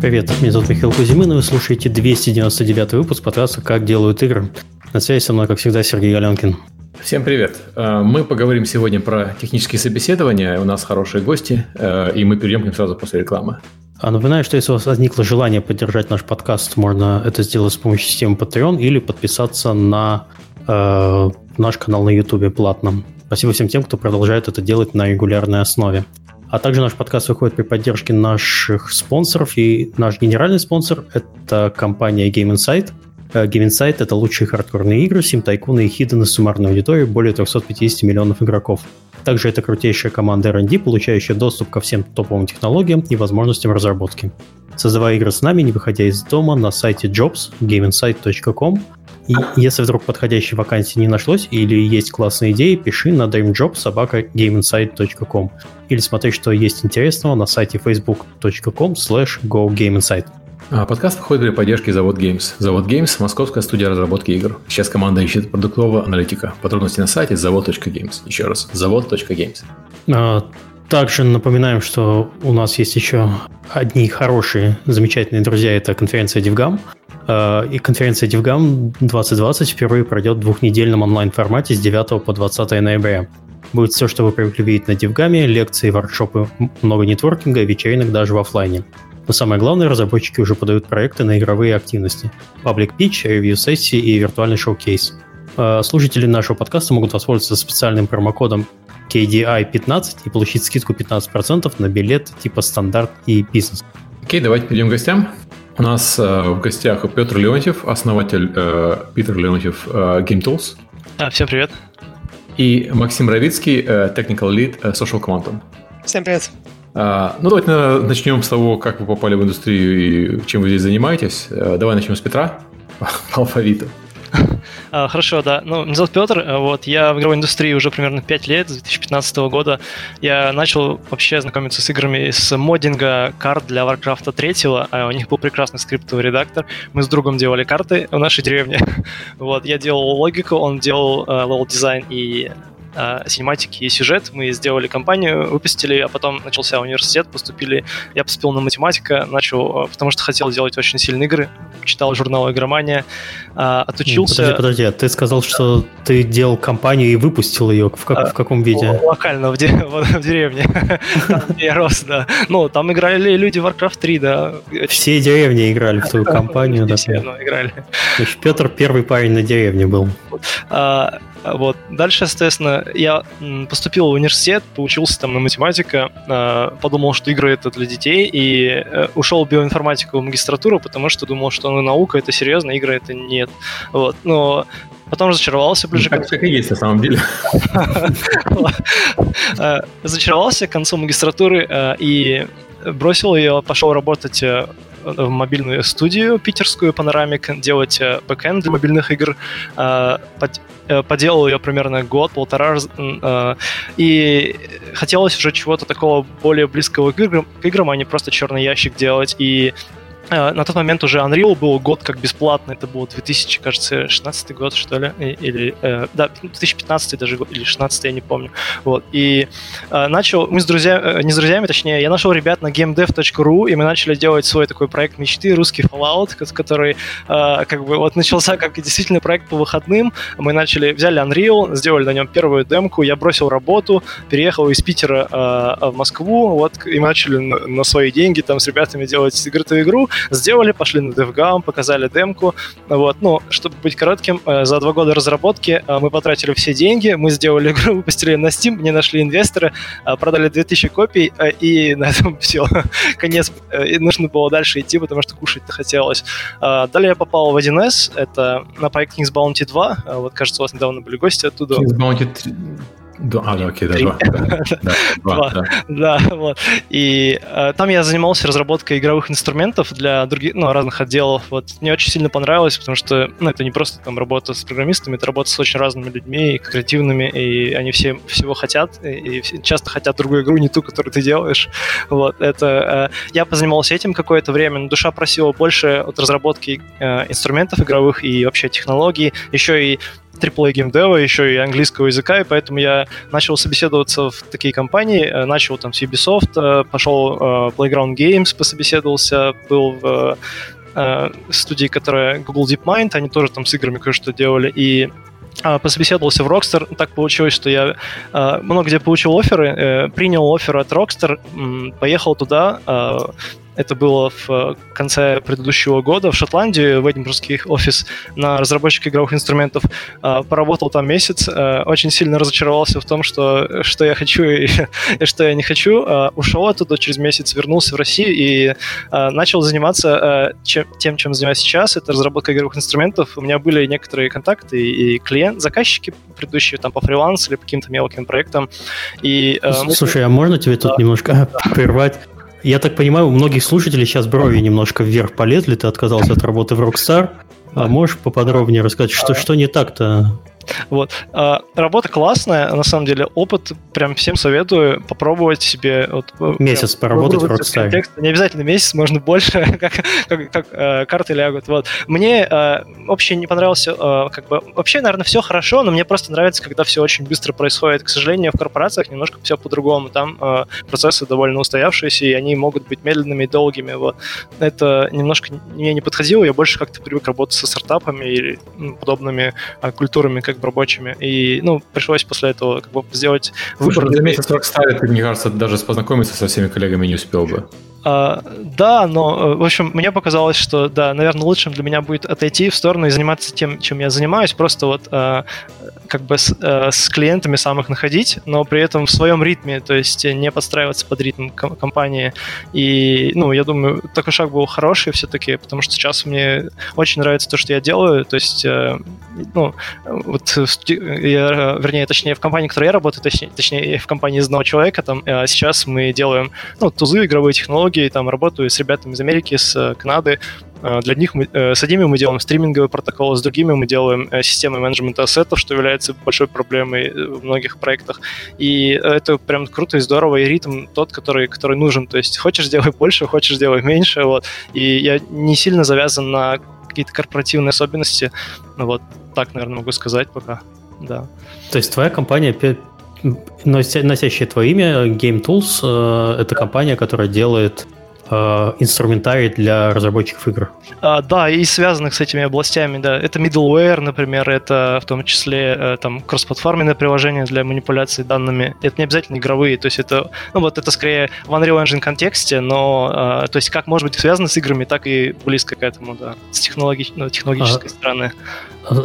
Привет, меня зовут Михаил Кузьмин, и вы слушаете 299 выпуск подкаста «Как делают игры». На связи со мной, как всегда, Сергей Галенкин. Всем привет. Э, мы поговорим сегодня про технические собеседования. У нас хорошие гости, э, и мы перейдем к ним сразу после рекламы. А напоминаю, что если у вас возникло желание поддержать наш подкаст, можно это сделать с помощью системы Patreon или подписаться на э, наш канал на YouTube платно. Спасибо всем тем, кто продолжает это делать на регулярной основе. А также наш подкаст выходит при поддержке наших спонсоров, и наш генеральный спонсор – это компания Game Insight. Э, Game Insight – это лучшие хардкорные игры, Tycoon и Hidden с суммарной аудиторией более 350 миллионов игроков. Также это крутейшая команда R&D, получающая доступ ко всем топовым технологиям и возможностям разработки. Создавая игры с нами, не выходя из дома, на сайте jobs gameinsight.com и если вдруг подходящей вакансии не нашлось или есть классные идеи, пиши на dreamjob.gameinsight.com или смотри, что есть интересного на сайте facebook.com slash gogameinsight. А подкаст выходит при поддержке Завод Games. Завод Games – московская студия разработки игр. Сейчас команда ищет продуктового аналитика. Подробности на сайте завод.games. Еще раз, завод.games. А, также напоминаем, что у нас есть еще одни хорошие, замечательные друзья. Это конференция DevGam. Э, и конференция DevGam 2020 впервые пройдет в двухнедельном онлайн-формате с 9 по 20 ноября. Будет все, что вы привыкли видеть на DevGam, лекции, воркшопы, много нетворкинга, вечеринок даже в офлайне. Но самое главное, разработчики уже подают проекты на игровые активности. Паблик pitch, ревью-сессии и виртуальный шоу-кейс. Э, слушатели нашего подкаста могут воспользоваться специальным промокодом KDI15 и получить скидку 15% на билет типа стандарт и бизнес. Окей, давайте перейдем к гостям. У нас э, в гостях Петр Леонтьев, основатель э, Питер Леонтьев э, Game Tools. А, всем привет. И Максим Равицкий, э, Technical Lead э, Social Quantum. Всем привет. Uh, ну, давайте наверное, начнем с того, как вы попали в индустрию и чем вы здесь занимаетесь. Uh, давай начнем с Петра по алфавиту. А, хорошо, да. Ну, меня зовут Петр. Э, вот, я в игровой индустрии уже примерно 5 лет, с 2015 года. Я начал вообще знакомиться с играми с моддинга карт для Warcraft 3. А у них был прекрасный скриптовый редактор. Мы с другом делали карты в нашей деревне. вот, я делал логику, он делал uh, level дизайн и э, синематики и сюжет. Мы сделали компанию, выпустили, а потом начался университет, поступили. Я поступил на математика, начал, э, потому что хотел делать очень сильные игры. Читал журнал «Игромания», э, отучился... Подожди, подожди, а ты сказал, что ты делал компанию и выпустил ее. В, как, в каком виде? Локально, в, де, в, в деревне. Там, где я рос, да. Ну, там играли люди в Warcraft 3, да. Все деревни играли в твою компанию. да, все, ну, играли. Петр первый парень на деревне был. А, вот. Дальше, естественно, я поступил в университет, поучился там на математика, а, подумал, что игры это для детей, и э, ушел в биоинформатику в магистратуру, потому что думал, что ну, наука это серьезно, игры это нет. Вот. Но Потом разочаровался ближе ну, к... Так и есть на самом деле. Э, разочаровался к концу магистратуры э, и бросил ее, пошел работать в мобильную студию питерскую Panoramic, делать э, бэкэнд для мобильных игр. Э, э, поделал ее примерно год, полтора, и хотелось уже чего-то такого более близкого к играм, к играм а не просто черный ящик делать. И Э, на тот момент уже Unreal был год как бесплатный, это был 2000, кажется, 16 год, что ли, или, э, да, 2015 даже или 16 я не помню, вот, и э, начал, мы с друзьями, э, не с друзьями, точнее, я нашел ребят на gamedev.ru, и мы начали делать свой такой проект мечты, русский Fallout, который, э, как бы, вот начался как действительно проект по выходным, мы начали, взяли Unreal, сделали на нем первую демку, я бросил работу, переехал из Питера э, в Москву, вот, и мы начали на, на свои деньги там с ребятами делать игру игру, сделали, пошли на DevGam, показали демку. Вот. Ну, чтобы быть коротким, э, за два года разработки э, мы потратили все деньги, мы сделали игру, выпустили на Steam, не нашли инвесторы, э, продали 2000 копий, и на этом все. Конец. И нужно было дальше идти, потому что кушать-то хотелось. Далее я попал в 1С, это на проект Kings Bounty 2. Вот, кажется, у вас недавно были гости оттуда. Kings Bounty 3. Да, а, да, окей, да, два. Да, два, да. да, вот. И э, там я занимался разработкой игровых инструментов для других, ну, разных отделов. Вот мне очень сильно понравилось, потому что, ну, это не просто там работа с программистами, это работа с очень разными людьми, креативными, и они все всего хотят, и, и часто хотят другую игру, не ту, которую ты делаешь. Вот, это... Э, я позанимался этим какое-то время, но душа просила больше от разработки э, инструментов игровых и вообще технологий, еще и AAA геймдева, еще и английского языка, и поэтому я начал собеседоваться в такие компании, э, начал там с Ubisoft, э, пошел в Playground Games, пособеседовался, был в студии, которая Google DeepMind, они тоже там с играми кое-что делали, и пособеседовался в Rockstar. Так получилось, что я много где получил оферы, принял офер от Rockstar, поехал туда, это было в э, конце предыдущего года в Шотландии, в Эдинбургский офис на разработчике игровых инструментов. А, поработал там месяц, э, очень сильно разочаровался в том, что, что я хочу и, и что я не хочу. А, ушел оттуда через месяц, вернулся в Россию и а, начал заниматься чем, тем, чем занимаюсь сейчас. Это разработка игровых инструментов. У меня были некоторые контакты и клиент, заказчики предыдущие там по фрилансу или по каким-то мелким проектам. И, Слушай, а можно тебе тут немножко да. прервать? Я так понимаю, у многих слушателей сейчас брови немножко вверх полезли, ты отказался от работы в Rockstar. А можешь поподробнее рассказать, что, что не так-то? Вот. А, работа классная, на самом деле. Опыт прям всем советую попробовать себе. Вот, э, месяц прям, поработать в Rockstar. Не обязательно месяц, можно больше, как, как, как э, карты лягут. Вот. Мне э, вообще не понравился, э, как бы, вообще, наверное, все хорошо, но мне просто нравится, когда все очень быстро происходит. К сожалению, в корпорациях немножко все по-другому. Там э, процессы довольно устоявшиеся, и они могут быть медленными и долгими. Вот. Это немножко мне не подходило, я больше как-то привык работать со стартапами или ну, подобными э, культурами, как бы рабочими. И, ну, пришлось после этого как бы сделать выбор. За месяц в Rockstar мне кажется, даже познакомиться со всеми коллегами не успел бы. А, да, но, э, в общем, мне показалось, что, да, наверное, лучшим для меня будет отойти в сторону и заниматься тем, чем я занимаюсь, просто вот а, как бы с, а, с клиентами самых находить, но при этом в своем ритме, то есть не подстраиваться под ритм компании. И, ну, я думаю, такой шаг был хороший все-таки, потому что сейчас мне очень нравится то, что я делаю, то есть, ну, вот, я, вернее, точнее, в компании, в которой я работаю, точнее, точнее в компании из одного человека, там, сейчас мы делаем, ну, тузы, игровые технологии, технологии, там работаю с ребятами из Америки, с э, Канады. Э, для них мы, э, с одними мы делаем стриминговые протоколы, с другими мы делаем системы менеджмента ассетов, что является большой проблемой в многих проектах. И это прям круто и здорово, и ритм тот, который, который нужен. То есть хочешь сделай больше, хочешь сделай меньше. Вот. И я не сильно завязан на какие-то корпоративные особенности. Ну, вот так, наверное, могу сказать пока. Да. То есть твоя компания носящее твое имя, Game Tools, э, это компания, которая делает э, инструментарий для разработчиков игр. А, да, и связанных с этими областями, да. Это middleware, например, это в том числе э, там кроссплатформенное приложение для манипуляции данными. Это не обязательно игровые, то есть это, ну вот это скорее в Unreal Engine контексте, но то есть как может быть связано с играми, так и близко к этому, да, с технологич... ну, технологической а, стороны.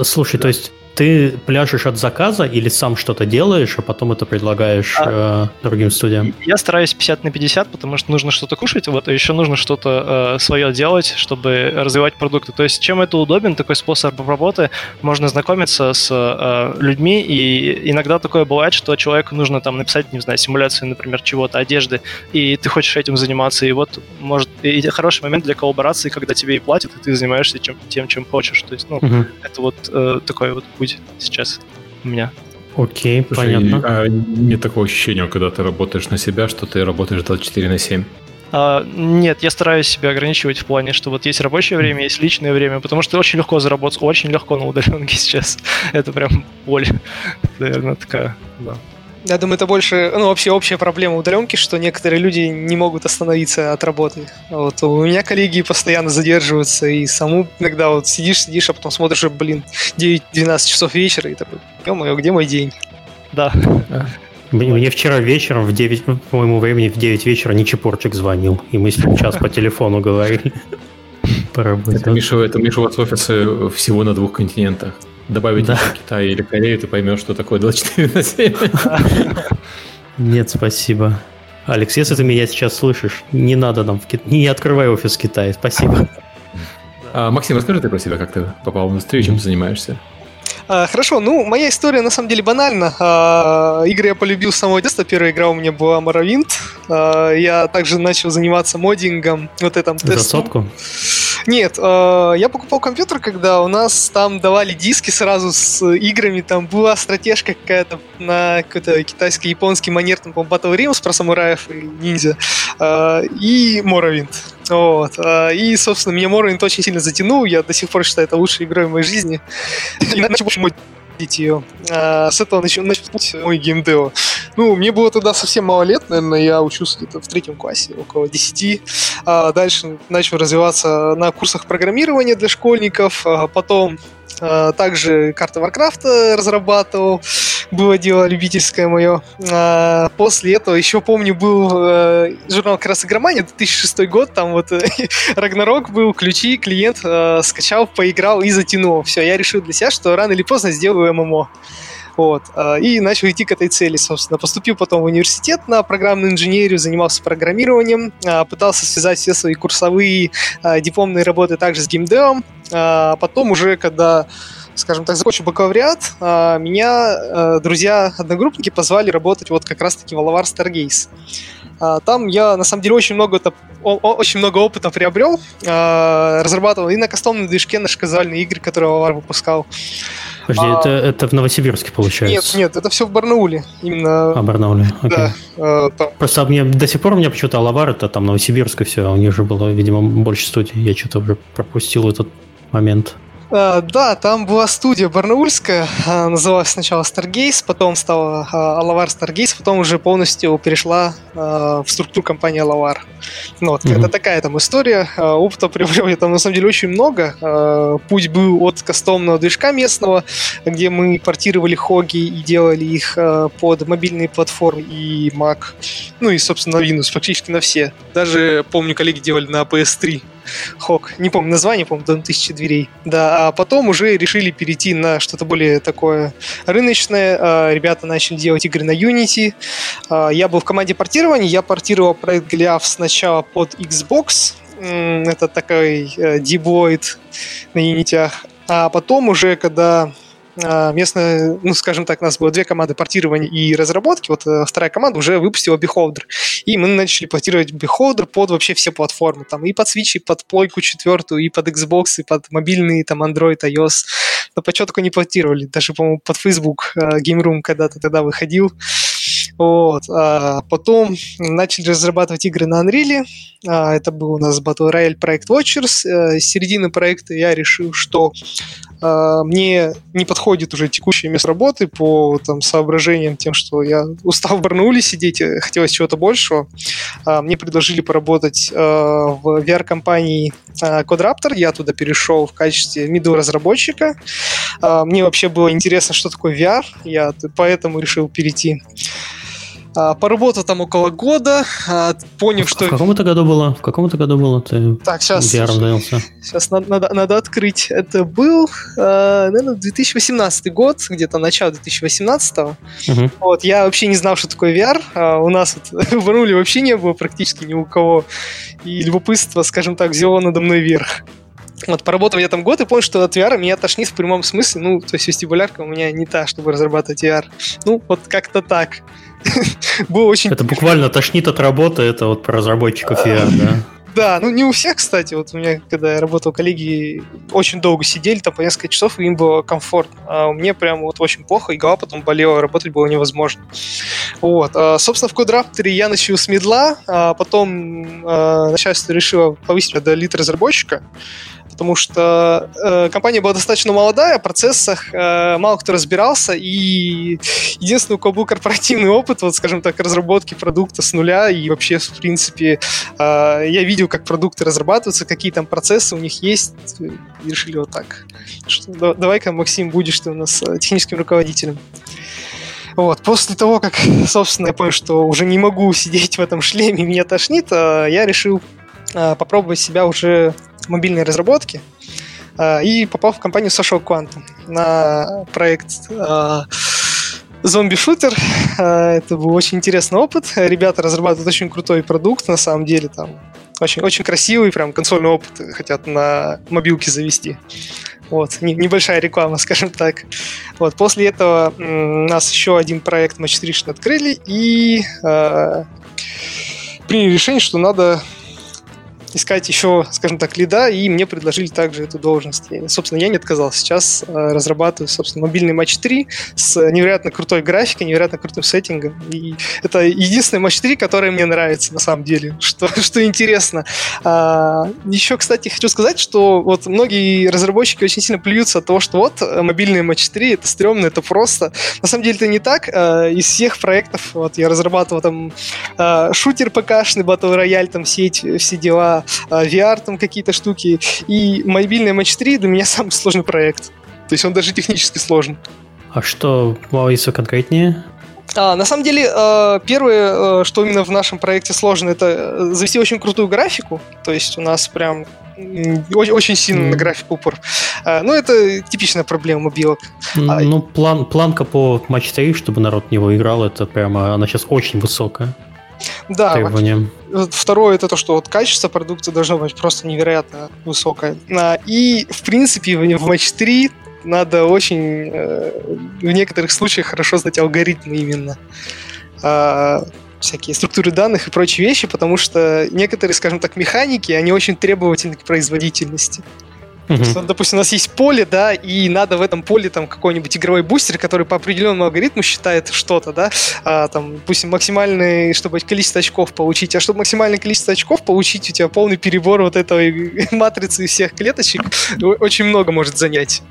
Слушай, да. то есть ты пляшешь от заказа или сам что-то делаешь, а потом это предлагаешь а, э, другим студиям? Я стараюсь 50 на 50, потому что нужно что-то кушать, вот, а еще нужно что-то э, свое делать, чтобы развивать продукты. То есть чем это удобен, такой способ работы, можно знакомиться с э, людьми, и иногда такое бывает, что человеку нужно там написать, не знаю, симуляцию, например, чего-то, одежды, и ты хочешь этим заниматься, и вот может и хороший момент для коллаборации, когда тебе и платят, и ты занимаешься чем, тем, чем хочешь. То есть, ну, угу. это вот э, такой вот путь сейчас у меня. Окей, Слушай, понятно. А нет такого ощущения, когда ты работаешь на себя, что ты работаешь 24 на 7? А, нет, я стараюсь себя ограничивать в плане, что вот есть рабочее время, есть личное время, потому что очень легко заработать, очень легко на удаленке сейчас. Это прям боль, наверное, такая, да. Я думаю, это больше, ну, вообще общая проблема удаленки, что некоторые люди не могут остановиться от работы. Вот у меня коллеги постоянно задерживаются, и саму иногда вот сидишь, сидишь, а потом смотришь, блин, 9-12 часов вечера, и такой, ё-моё, где мой день? Да. Мне вчера вечером в 9, по моему времени, в 9 вечера Ничепорчик звонил, и мы с ним час по телефону говорили. Это Миша, это Миша у вас офисы всего на двух континентах. Добавить да. Китай или Корею, ты поймешь, что такое 24 на 7. Нет, спасибо. Алекс, если ты меня сейчас слышишь, не надо нам в Китай, не открывай офис в Китае, спасибо. А, Максим, расскажи ты про себя, как ты попал в индустрию, чем ты занимаешься? А, хорошо, ну, моя история на самом деле банальна. А, игры я полюбил с самого детства. Первая игра у меня была Morrowind. А, я также начал заниматься моддингом, вот этом тестом. За сотку? Нет, а, я покупал компьютер, когда у нас там давали диски сразу с играми. Там была стратежка какая-то на какой-то китайский-японский манер, там, по Battle Realms про самураев и ниндзя. А, и Morrowind. Вот. А, и, собственно, меня Morrowind очень сильно затянул. Я до сих пор считаю это лучшей игрой в моей жизни. Иначе больше мой ее. А, с этого начал, начал мой геймдео. Ну, мне было тогда совсем мало лет, наверное, я учился где-то в третьем классе, около 10. А дальше начал развиваться на курсах программирования для школьников, а потом также карты Варкрафта разрабатывал, было дело любительское мое. А, после этого еще помню был э, журнал как раз Игромания, 2006 год, там вот Рагнарок был, ключи, клиент э, скачал, поиграл и затянул. Все, я решил для себя, что рано или поздно сделаю ММО. Вот. А, и начал идти к этой цели, собственно. Поступил потом в университет на программную инженерию, занимался программированием, пытался связать все свои курсовые дипломные работы также с геймдевом. Потом уже, когда скажем так, закончил бакалавриат, а, меня а, друзья-одногруппники позвали работать вот как раз-таки в Алавар Stargaze. А, там я, на самом деле, очень много, очень много опыта приобрел, разрабатывал и на кастомном движке наши казуальные игры, которые Алавар выпускал. Подожди, а, это, это в Новосибирске получается? Нет, нет, это все в Барнауле. Именно... А, Барнауле, окей. Да, э, там. Просто мне до сих пор у меня почему-то Алавар, это там Новосибирск и все, у них же было, видимо, больше студий. Я что-то уже пропустил этот момент. А, да, там была студия барнаульская, а, называлась сначала Stargaze, потом стала а, Alavar Stargaze, потом уже полностью перешла в структуру компании Alavar. Ну, вот, mm-hmm. Это такая там история. Опыта приобрел я там на самом деле очень много. Путь был от кастомного движка местного, где мы портировали хоги и делали их под мобильные платформы и Mac. Ну и, собственно, Windows практически на все. Даже, помню, коллеги делали на PS3 Хок. Не помню название, помню, до тысячи дверей. Да, а потом уже решили перейти на что-то более такое рыночное. А, ребята начали делать игры на Unity. А, я был в команде портирования, я портировал проект Gliaf сначала под Xbox, это такой э, диблоид на Unity. А потом уже, когда а, местная, ну, скажем так, у нас было две команды портирования и разработки, вот э, вторая команда уже выпустила Beholder. И мы начали портировать Beholder под вообще все платформы, там и под Switch, и под плойку четвертую, и под Xbox, и под мобильные, там, Android, iOS. Но по только не портировали, даже, по-моему, под Facebook uh, Game Room когда-то тогда выходил. Вот. А потом начали разрабатывать игры на Unreal. А, это был у нас Battle Royale проект Watchers. С середины проекта я решил, что мне не подходит уже текущее место работы по там, соображениям тем, что я устал в Барнауле сидеть, э, хотелось чего-то большего. А, мне предложили поработать а, в VR-компании Codraptor. Я туда перешел в качестве миду-разработчика. Мне вообще было интересно, что такое VR. Я поэтому решил перейти. А, поработал там около года, а, поняв, что... В каком это году было? В каком это году было? Ты так, сейчас... VR занялся? Сейчас надо, надо, надо открыть. Это был, а, наверное, 2018 год, где-то начало 2018. Угу. Вот, я вообще не знал, что такое VR. У нас вот, в Руле вообще не было практически ни у кого. И любопытство, скажем так, взяло надо мной вверх. Вот, поработал я там год и понял, что от VR меня тошнит в прямом смысле. Ну, то есть вестибулярка у меня не та, чтобы разрабатывать VR. Ну, вот как-то так. Было очень... Это буквально тошнит от работы, это вот про разработчиков VR, да? Да, ну не у всех, кстати. Вот у меня, когда я работал, коллеги очень долго сидели, там по несколько часов, и им было комфортно. А у меня прям вот очень плохо, и голова потом болела, работать было невозможно. Вот. А, собственно, в Кодрапторе я начал с медла, а потом а, начальство решило повысить меня до лид-разработчика потому что э, компания была достаточно молодая, в процессах э, мало кто разбирался, и единственный, у кого был корпоративный опыт, вот, скажем так, разработки продукта с нуля, и вообще, в принципе, э, я видел, как продукты разрабатываются, какие там процессы у них есть, и решили вот так. Давай-ка, Максим, будешь ты у нас э, техническим руководителем. Вот. После того, как, собственно, я понял, что уже не могу сидеть в этом шлеме, меня тошнит, э, я решил э, попробовать себя уже мобильной разработки а, и попал в компанию Social Quantum на проект а, зомби-шутер. А, это был очень интересный опыт. Ребята разрабатывают очень крутой продукт, на самом деле, там очень, очень красивый, прям консольный опыт хотят на мобилке завести. Вот, небольшая реклама, скажем так. Вот, после этого у нас еще один проект Match открыли и э, приняли решение, что надо искать еще, скажем так, лида, и мне предложили также эту должность. И, собственно, я не отказался. Сейчас э, разрабатываю, собственно, мобильный матч 3 с невероятно крутой графикой, невероятно крутым сеттингом. И это единственный матч 3, который мне нравится, на самом деле, что, что интересно. А, еще, кстати, хочу сказать, что вот многие разработчики очень сильно плюются от того, что вот э, мобильный матч 3 это стрёмно, это просто. На самом деле это не так. А, из всех проектов, вот я разрабатывал там шутер ПКшный, Battle Royale, там все эти все дела, VR там какие-то штуки. И мобильный матч 3 для меня самый сложный проект. То есть он даже технически сложен. А что, если конкретнее? А, на самом деле, э, первое, э, что именно в нашем проекте сложно, это завести очень крутую графику. То есть у нас прям очень сильно mm. на графику упор. Ну, это типичная проблема мобилок. А, ну, план, планка по матч 3, чтобы народ в него играл, это прямо, она сейчас очень высокая. Да. Требованиям. Второе, это то, что вот качество продукта должно быть просто невероятно высокое. А, и, в принципе, в матч 3 надо очень э, в некоторых случаях хорошо знать алгоритмы именно всякие структуры данных и прочие вещи, потому что некоторые, скажем так, механики, они очень требовательны к производительности. Что, допустим, у нас есть поле, да, и надо в этом поле там какой-нибудь игровой бустер, который по определенному алгоритму считает что-то, да, а, там, допустим, максимальное, чтобы количество очков получить, а чтобы максимальное количество очков получить, у тебя полный перебор вот этой матрицы всех клеточек очень много может занять.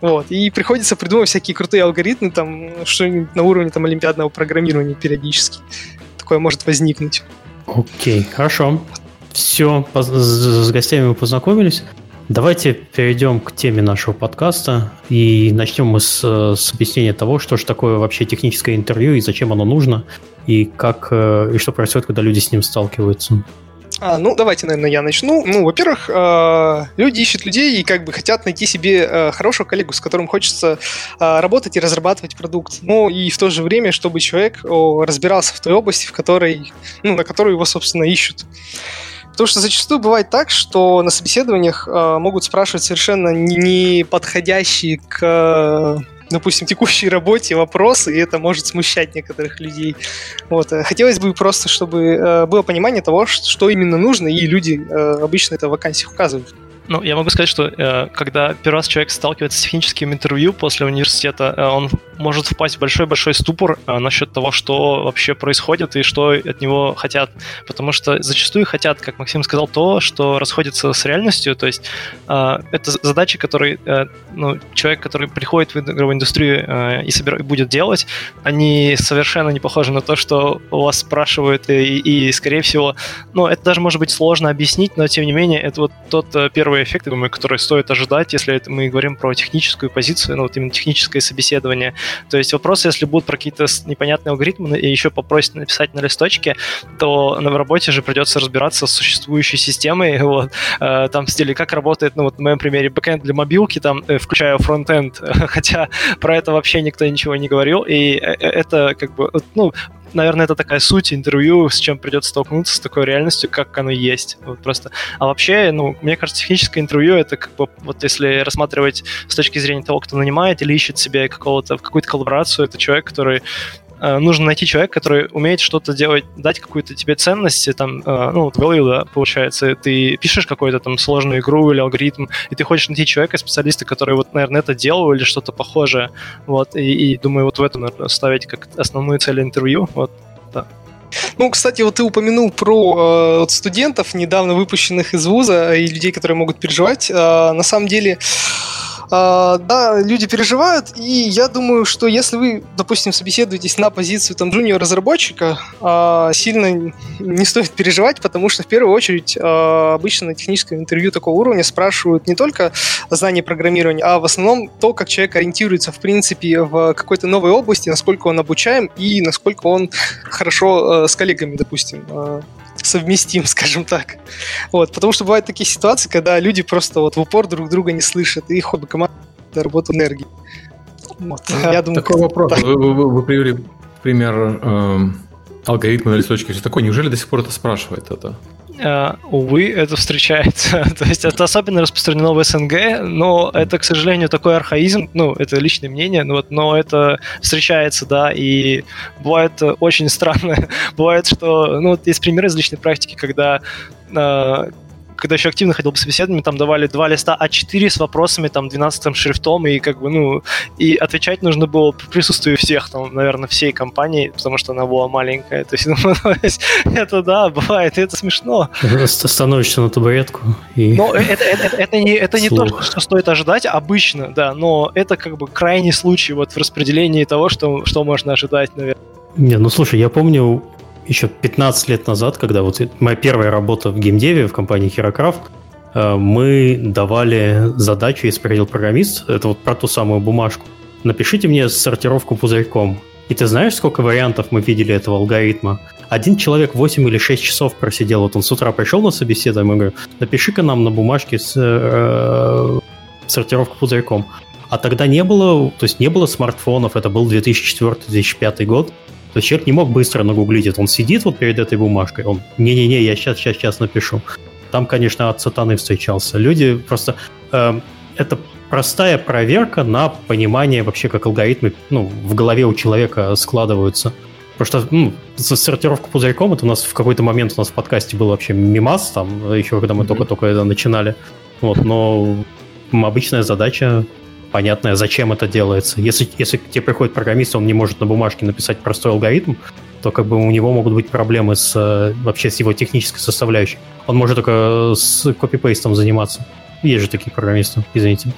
Вот. И приходится придумывать всякие крутые алгоритмы, там, что-нибудь на уровне там, олимпиадного программирования периодически такое может возникнуть. Окей, хорошо. Все, с гостями мы познакомились. Давайте перейдем к теме нашего подкаста и начнем мы с, с объяснения того, что же такое вообще техническое интервью и зачем оно нужно, и как э, и что происходит, когда люди с ним сталкиваются. А, ну, давайте, наверное, я начну. Ну, во-первых, э, люди ищут людей и как бы хотят найти себе э, хорошего коллегу, с которым хочется э, работать и разрабатывать продукт. Ну, и в то же время, чтобы человек разбирался в той области, в которой, ну, на которую его, собственно, ищут. Потому что зачастую бывает так, что на собеседованиях э, могут спрашивать совершенно не подходящие к допустим, текущей работе вопросы, и это может смущать некоторых людей. Вот. Э, хотелось бы просто, чтобы э, было понимание того, что именно нужно, и люди э, обычно это в вакансиях указывают. Ну, я могу сказать, что э, когда первый раз человек сталкивается с техническим интервью после университета, э, он может впасть в большой-большой ступор э, насчет того, что вообще происходит и что от него хотят. Потому что зачастую хотят, как Максим сказал, то, что расходится с реальностью. То есть э, это задачи, которые э, ну, человек, который приходит в игровую индустрию э, и, собир... и будет делать, они совершенно не похожи на то, что у вас спрашивают, и, и скорее всего, ну, это даже может быть сложно объяснить, но тем не менее, это вот тот э, первый эффекты, думаю, которые стоит ожидать, если это мы говорим про техническую позицию, ну вот именно техническое собеседование. То есть вопрос, если будут про какие-то непонятные алгоритмы и еще попросят написать на листочке, то на работе же придется разбираться с существующей системой, вот, э, там в стиле, как работает, ну вот в моем примере, бэкэнд для мобилки, там, э, включая фронтенд, хотя про это вообще никто ничего не говорил, и э, это как бы, ну, наверное, это такая суть интервью, с чем придется столкнуться, с такой реальностью, как оно есть. Вот просто. А вообще, ну, мне кажется, техническое интервью это как бы, вот если рассматривать с точки зрения того, кто нанимает или ищет себе какого-то, какую-то коллаборацию, это человек, который нужно найти человека, который умеет что-то делать, дать какую-то тебе ценность, там, э, ну, вот value, да, получается, ты пишешь какую-то там сложную игру или алгоритм, и ты хочешь найти человека, специалиста, который вот, наверное, это делал или что-то похожее, вот, и, и думаю, вот в этом, наверное, ставить как основную цель интервью, вот, да. Ну, кстати, вот ты упомянул про э, студентов, недавно выпущенных из вуза, и людей, которые могут переживать. Э, на самом деле, а, да, люди переживают, и я думаю, что если вы, допустим, собеседуетесь на позицию там джуниор-разработчика, а, сильно не стоит переживать, потому что в первую очередь а, обычно на техническом интервью такого уровня спрашивают не только знание программирования, а в основном то, как человек ориентируется в принципе в какой-то новой области, насколько он обучаем и насколько он хорошо с коллегами, допустим, совместим, скажем так. Вот, потому что бывают такие ситуации, когда люди просто вот в упор друг друга не слышат, и хобби команда работа энергии. Вот. Я думаю, Такой вопрос. Вы, вы, вы привели пример э, алгоритма на листочке, все такое. Неужели до сих пор это спрашивает это? Uh, увы, это встречается. То есть это особенно распространено в СНГ, но это, к сожалению, такой архаизм, ну, это личное мнение, но, вот, но это встречается, да, и бывает очень странно. бывает, что, ну, вот есть примеры из личной практики, когда uh, когда еще активно ходил по собеседованию, там давали два листа А4 с вопросами, там, 12 шрифтом, и как бы, ну, и отвечать нужно было в присутствии всех, там, наверное, всей компании, потому что она была маленькая. То есть, ну, это, да, бывает, и это смешно. Становишься на табуретку и... Но это, это, это, не, это не то, что стоит ожидать обычно, да, но это как бы крайний случай вот в распределении того, что, что можно ожидать, наверное. Не, ну слушай, я помню еще 15 лет назад, когда вот моя первая работа в геймдеве в компании HeroCraft, э, мы давали задачу, если приходил программист, это вот про ту самую бумажку. Напишите мне сортировку пузырьком. И ты знаешь, сколько вариантов мы видели этого алгоритма? Один человек 8 или 6 часов просидел. Вот он с утра пришел на собеседование, и говорю, напиши-ка нам на бумажке с, э, сортировку пузырьком. А тогда не было, то есть не было смартфонов, это был 2004-2005 год. То есть человек не мог быстро нагуглить это. Он сидит вот перед этой бумажкой, он, не-не-не, я сейчас, сейчас, сейчас напишу. Там, конечно, от сатаны встречался. Люди просто... Э, это простая проверка на понимание вообще, как алгоритмы ну, в голове у человека складываются. Потому что ну, сортировка пузырьком, это у нас в какой-то момент у нас в подкасте был вообще мимас, там, еще когда мы mm-hmm. только-только это начинали. Вот, но обычная задача понятное, зачем это делается. Если, если к тебе приходит программист, он не может на бумажке написать простой алгоритм, то как бы у него могут быть проблемы с э, вообще с его технической составляющей. Он может только с копипейстом заниматься. Есть же такие программисты, извините.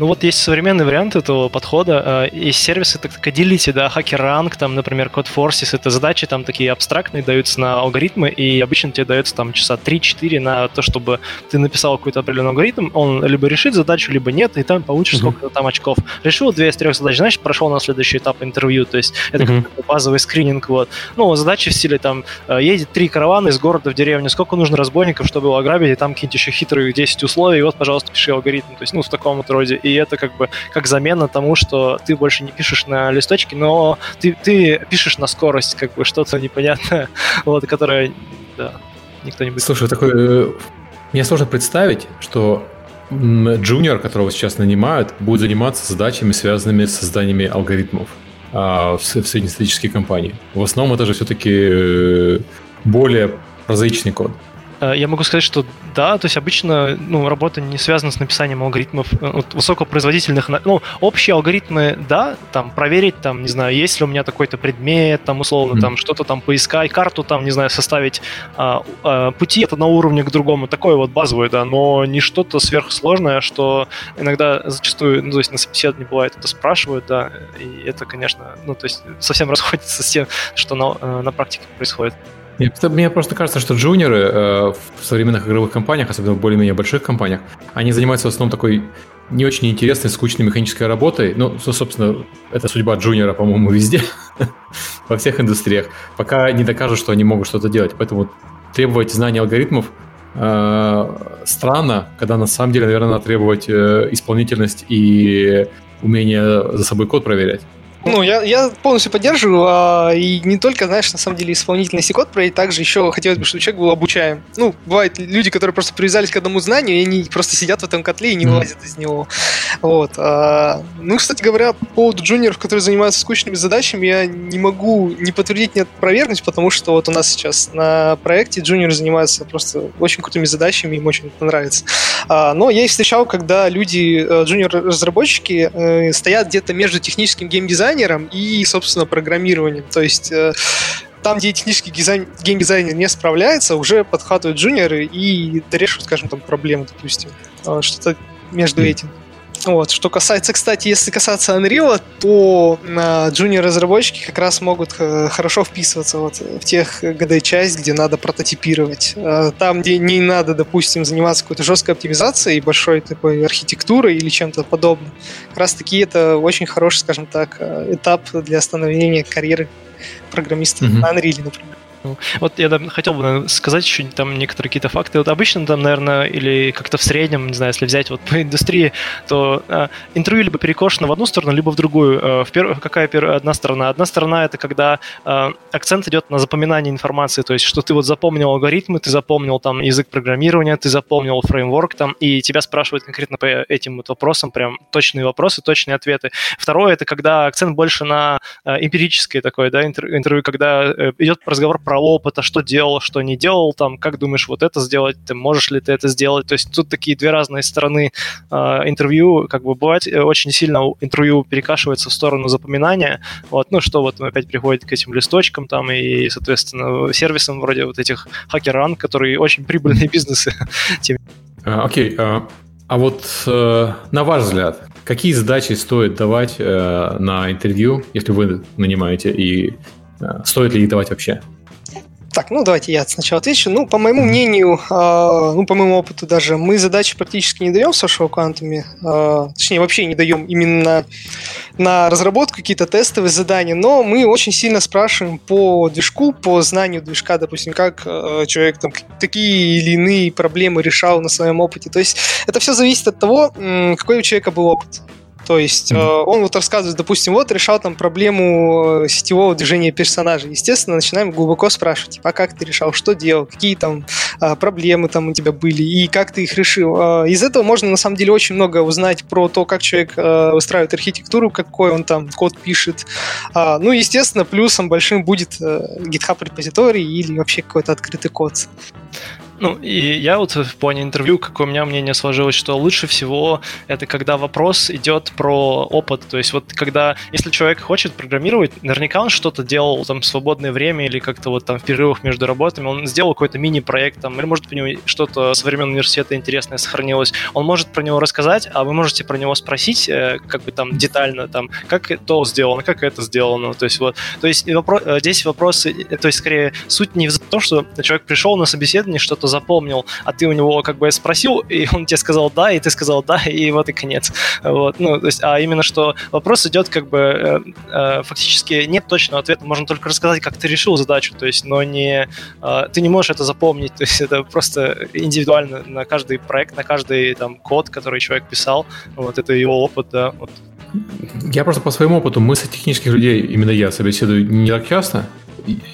Ну вот есть современный вариант этого подхода. Э, есть сервисы, так Agility, да, HackerRank, там, например, CodeForces. Это задачи там такие абстрактные, даются на алгоритмы, и обычно тебе дается там часа 3-4 на то, чтобы ты написал какой-то определенный алгоритм, он либо решит задачу, либо нет, и там получишь mm-hmm. сколько-то там очков. Решил две из трех задач, значит, прошел на следующий этап интервью, то есть это mm-hmm. как базовый скрининг, вот. Ну, задачи в стиле там, э, едет три каравана из города в деревню, сколько нужно разбойников, чтобы его ограбить, и там какие-нибудь еще хитрые 10 условий, и вот, пожалуйста, пиши алгоритм. То есть, ну, в таком вот роде. И это как бы как замена тому, что ты больше не пишешь на листочке, но ты, ты пишешь на скорость, как бы что-то непонятное, вот, которое, да, никто не будет. Слушай, такой, э, мне сложно представить, что джуниор, которого сейчас нанимают, будет заниматься задачами, связанными с созданиями алгоритмов а, в, в среднестатистической компании. В основном это же все-таки э, более прозаичный код. Э, я могу сказать, что да, то есть обычно ну, работа не связана с написанием алгоритмов э, вот, высокопроизводительных. Ну, общие алгоритмы, да, там проверить, там, не знаю, есть ли у меня такой-то предмет, там, условно, mm-hmm. там, что-то там поискать, карту, там, не знаю, составить а, а, пути это на уровне к другому, такое вот базовое, да, но не что-то сверхсложное, что иногда зачастую, ну, то есть на собеседовании бывает это спрашивают, да, и это, конечно, ну, то есть совсем расходится с тем, что на, на практике происходит. Мне просто кажется, что джуниоры э, в современных игровых компаниях, особенно в более-менее больших компаниях, они занимаются в основном такой не очень интересной, скучной механической работой. Ну, собственно, это судьба джуниора, по-моему, везде, во всех индустриях, пока не докажут, что они могут что-то делать. Поэтому требовать знания алгоритмов э, странно, когда на самом деле, наверное, надо требовать э, исполнительность и умение за собой код проверять. Ну, я, я полностью поддерживаю, а, и не только, знаешь, на самом деле исполнительность и код проверить, также еще хотелось бы, чтобы человек был обучаем. Ну, бывают люди, которые просто привязались к одному знанию, и они просто сидят в этом котле и не вылазят из него. Вот. А, ну, кстати говоря, по поводу джуниоров, которые занимаются скучными задачами, я не могу не подтвердить, не опровергнуть, потому что вот у нас сейчас на проекте джуниоры занимаются просто очень крутыми задачами, им очень это нравится. А, но я их встречал, когда люди, э, джуниор-разработчики, э, стоят где-то между техническим геймдизайном геймдизайнером и, собственно, программированием. То есть э, там, где технический дизайн, геймдизайнер не справляется, уже подхватывают джуниоры и решают, скажем, там проблемы, допустим. А, что-то между этим. Вот. Что касается, кстати, если касаться Unreal, то э, джуниор-разработчики как раз могут э, хорошо вписываться вот в тех GD-часть, где надо прототипировать. Э, там, где не надо, допустим, заниматься какой-то жесткой оптимизацией, большой такой архитектурой или чем-то подобным. Как раз таки это очень хороший, скажем так, э, этап для становления карьеры программиста mm-hmm. на Unreal, например. Ну, вот я хотел бы сказать еще там некоторые какие-то факты. Вот обычно там, наверное, или как-то в среднем, не знаю, если взять вот по индустрии, то э, интервью либо перекошено в одну сторону, либо в другую. Э, в пер... Какая пер... одна сторона? Одна сторона это когда э, акцент идет на запоминание информации, то есть что ты вот запомнил алгоритмы, ты запомнил там язык программирования, ты запомнил фреймворк там, и тебя спрашивают конкретно по этим вот вопросам, прям точные вопросы, точные ответы. Второе это когда акцент больше на эмпирическое такое, да, интервью, когда э, идет разговор про про опыт, а что делал, что не делал, там, как думаешь вот это сделать, ты можешь ли ты это сделать. То есть тут такие две разные стороны э, интервью, как бы бывает э, очень сильно интервью перекашивается в сторону запоминания, вот, ну, что вот опять приходит к этим листочкам там и, соответственно, сервисам вроде вот этих хакеран, которые очень прибыльные бизнесы. А, окей, а, а вот э, на ваш взгляд, какие задачи стоит давать э, на интервью, если вы нанимаете, и стоит ли их давать вообще? Так, ну давайте я сначала отвечу. Ну, по моему мнению, э, ну, по моему опыту даже, мы задачи практически не даем social quantum, э, точнее, вообще не даем именно на разработку какие-то тестовые задания, но мы очень сильно спрашиваем по движку, по знанию движка, допустим, как э, человек там такие или иные проблемы решал на своем опыте. То есть это все зависит от того, какой у человека был опыт. То есть mm-hmm. он вот рассказывает, допустим, вот решал там проблему э, сетевого движения персонажей. Естественно, начинаем глубоко спрашивать, типа, а как ты решал, что делал, какие там а, проблемы там у тебя были и как ты их решил. Из этого можно на самом деле очень много узнать про то, как человек выстраивает архитектуру, какой он там код пишет. А, ну, естественно, плюсом большим будет GitHub репозиторий или вообще какой-то открытый код. Ну, и я вот в плане интервью, какое у меня мнение сложилось, что лучше всего это когда вопрос идет про опыт. То есть вот когда, если человек хочет программировать, наверняка он что-то делал там в свободное время или как-то вот там в перерывах между работами, он сделал какой-то мини-проект там, или может по нему что-то со времен университета интересное сохранилось. Он может про него рассказать, а вы можете про него спросить э, как бы там детально, там, как то сделано, как это сделано. То есть вот, то есть вопрос, э, здесь вопросы, э, то есть скорее суть не в том, что человек пришел на собеседование, что-то запомнил, а ты у него как бы спросил, и он тебе сказал да, и ты сказал да, и вот и конец. Вот, ну, то есть, а именно что вопрос идет как бы э, э, фактически нет точного ответа, можно только рассказать, как ты решил задачу, то есть, но не э, ты не можешь это запомнить, то есть это просто индивидуально на каждый проект, на каждый там код, который человек писал, вот это его опыт, да, вот. Я просто по своему опыту мысли технических людей, именно я собеседую не так часто,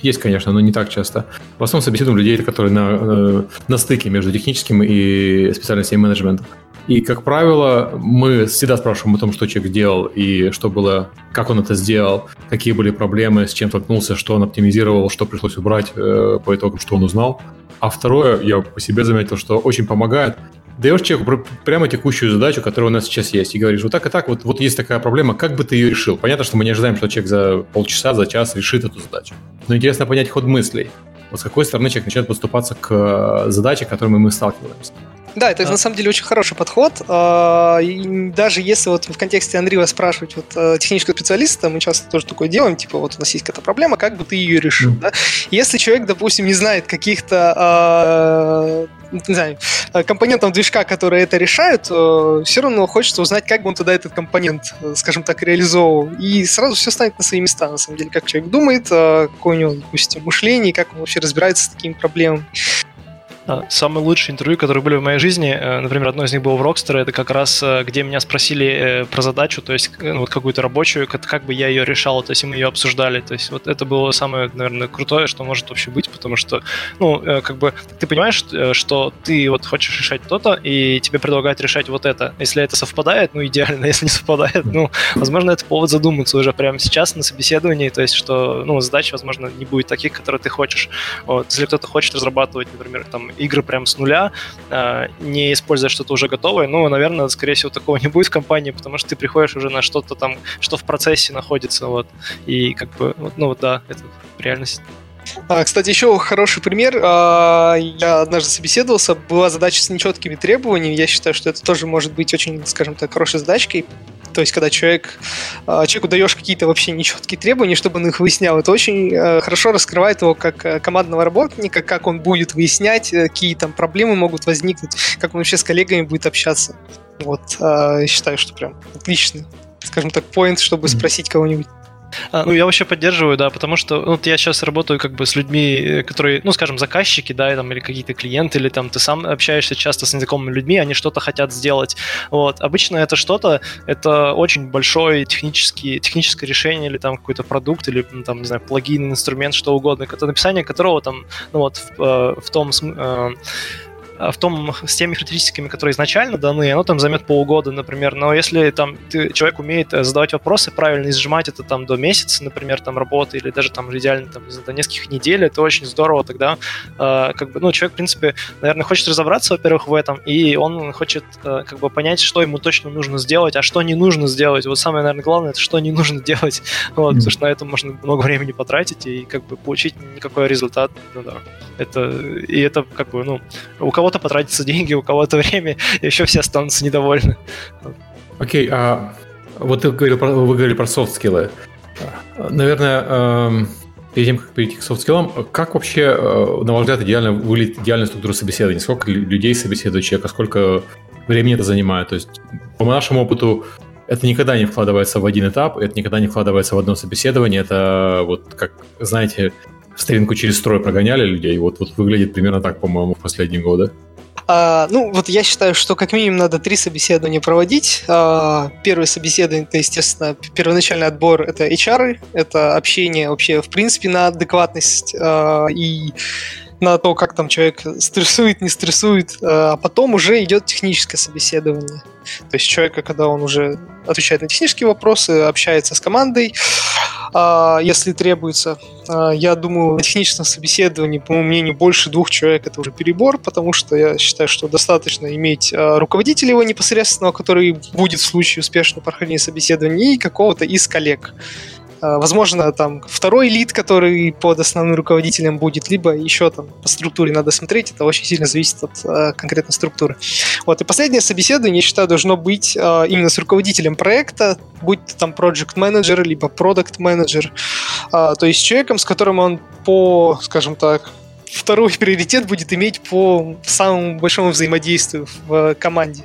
есть, конечно, но не так часто. В основном собеседуем людей, которые на, э, на стыке между техническим и специальностью менеджмента. И, как правило, мы всегда спрашиваем о том, что человек делал и что было, как он это сделал, какие были проблемы, с чем столкнулся, что он оптимизировал, что пришлось убрать э, по итогам, что он узнал. А второе, я по себе заметил, что очень помогает даешь человеку прямо текущую задачу, которая у нас сейчас есть, и говоришь, вот так и так, вот, вот есть такая проблема, как бы ты ее решил? Понятно, что мы не ожидаем, что человек за полчаса, за час решит эту задачу. Но интересно понять ход мыслей. Вот с какой стороны человек начинает поступаться к э, задаче, к которой мы сталкиваемся. Да, это да. на самом деле очень хороший подход. А, и даже если вот в контексте Андреева спрашивать вот э, технического специалиста, мы часто тоже такое делаем, типа вот у нас есть какая-то проблема, как бы ты ее решил, mm. да? Если человек, допустим, не знает каких-то а, не знаю, компонентов движка, которые это решают, все равно хочется узнать, как бы он туда этот компонент, скажем так, реализовывал. И сразу все станет на свои места, на самом деле, как человек думает, а, какое у него, допустим, мышление, как он вообще разбирается с такими проблемами. Самые лучшие интервью, которые были в моей жизни, э, например, одно из них было в Rockstar, это как раз, э, где меня спросили э, про задачу, то есть ну, вот какую-то рабочую, как, как бы я ее решал, то есть мы ее обсуждали, то есть вот это было самое, наверное, крутое, что может вообще быть, потому что, ну, как бы ты понимаешь, что ты вот хочешь решать то-то, и тебе предлагают решать вот это. Если это совпадает, ну, идеально, если не совпадает, ну, возможно, это повод задуматься уже прямо сейчас на собеседовании, то есть что, ну, задач, возможно, не будет таких, которые ты хочешь. Вот, если кто-то хочет разрабатывать, например, там, игры прям с нуля, а, не используя что-то уже готовое, ну, наверное, скорее всего, такого не будет в компании, потому что ты приходишь уже на что-то там, что в процессе находится, вот, и как бы, ну, вот, да, это реальность. А, кстати, еще хороший пример. А, я однажды собеседовался, была задача с нечеткими требованиями. Я считаю, что это тоже может быть очень, скажем так, хорошей задачкой. То есть, когда человек, а, человеку даешь какие-то вообще нечеткие требования, чтобы он их выяснял, это очень э, хорошо раскрывает его как э, командного работника, как он будет выяснять, э, какие там проблемы могут возникнуть, как он вообще с коллегами будет общаться. Вот, я считаю, что прям отличный, скажем так, поинт, чтобы спросить кого-нибудь. А, ну, я вообще поддерживаю, да, потому что ну, вот я сейчас работаю как бы с людьми, которые, ну, скажем, заказчики, да, там, или какие-то клиенты, или там ты сам общаешься часто с незнакомыми людьми, они что-то хотят сделать. Вот. Обычно это что-то, это очень большое технический, техническое решение, или там какой-то продукт, или там, не знаю, плагин, инструмент, что угодно, это написание которого там, ну вот, в, э, в том э, в том, с теми характеристиками, которые изначально даны, оно там займет полгода, например, но если там ты, человек умеет задавать вопросы правильно и сжимать это там до месяца, например, там работы, или даже там идеально там до нескольких недель, это очень здорово тогда, как бы, ну, человек, в принципе, наверное, хочет разобраться, во-первых, в этом, и он хочет как бы понять, что ему точно нужно сделать, а что не нужно сделать. Вот самое, наверное, главное, это что не нужно делать, вот, mm-hmm. потому что на это можно много времени потратить и как бы получить никакой результат. Ну, да. Это, и это как бы, ну, у кого-то потратятся деньги, у кого-то время, и еще все останутся недовольны. Окей, okay, а вот ты говорил про, вы говорили про софт-скиллы. Наверное, эм, перед тем, как перейти к софт-скиллам, как вообще, э, на ваш взгляд, идеально выглядит идеальная структура собеседования? Сколько людей собеседует человека, сколько времени это занимает? То есть, по нашему опыту, это никогда не вкладывается в один этап, это никогда не вкладывается в одно собеседование. Это вот как, знаете, в стринку через строй прогоняли людей. Вот, вот выглядит примерно так, по-моему, в последние годы. А, ну, вот я считаю, что как минимум надо три собеседования проводить. А, первое собеседование, это, естественно, первоначальный отбор, это HR, это общение вообще, в принципе, на адекватность а, и на то, как там человек стрессует, не стрессует, а потом уже идет техническое собеседование. То есть человека, когда он уже отвечает на технические вопросы, общается с командой, а, если требуется. А, я думаю, на техническом собеседовании, по моему мнению, больше двух человек это уже перебор, потому что я считаю, что достаточно иметь а, руководителя его непосредственного, который будет в случае успешного прохождения собеседования, и какого-то из коллег. А, возможно, там второй лид, который под основным руководителем будет, либо еще там по структуре надо смотреть, это очень сильно зависит от а, конкретной структуры. Вот, и последнее собеседование, я считаю, должно быть а, именно с руководителем проекта, будь то там project менеджер либо product менеджер, а, то есть человеком, с которым он по, скажем так, второй приоритет будет иметь по самому большому взаимодействию в команде.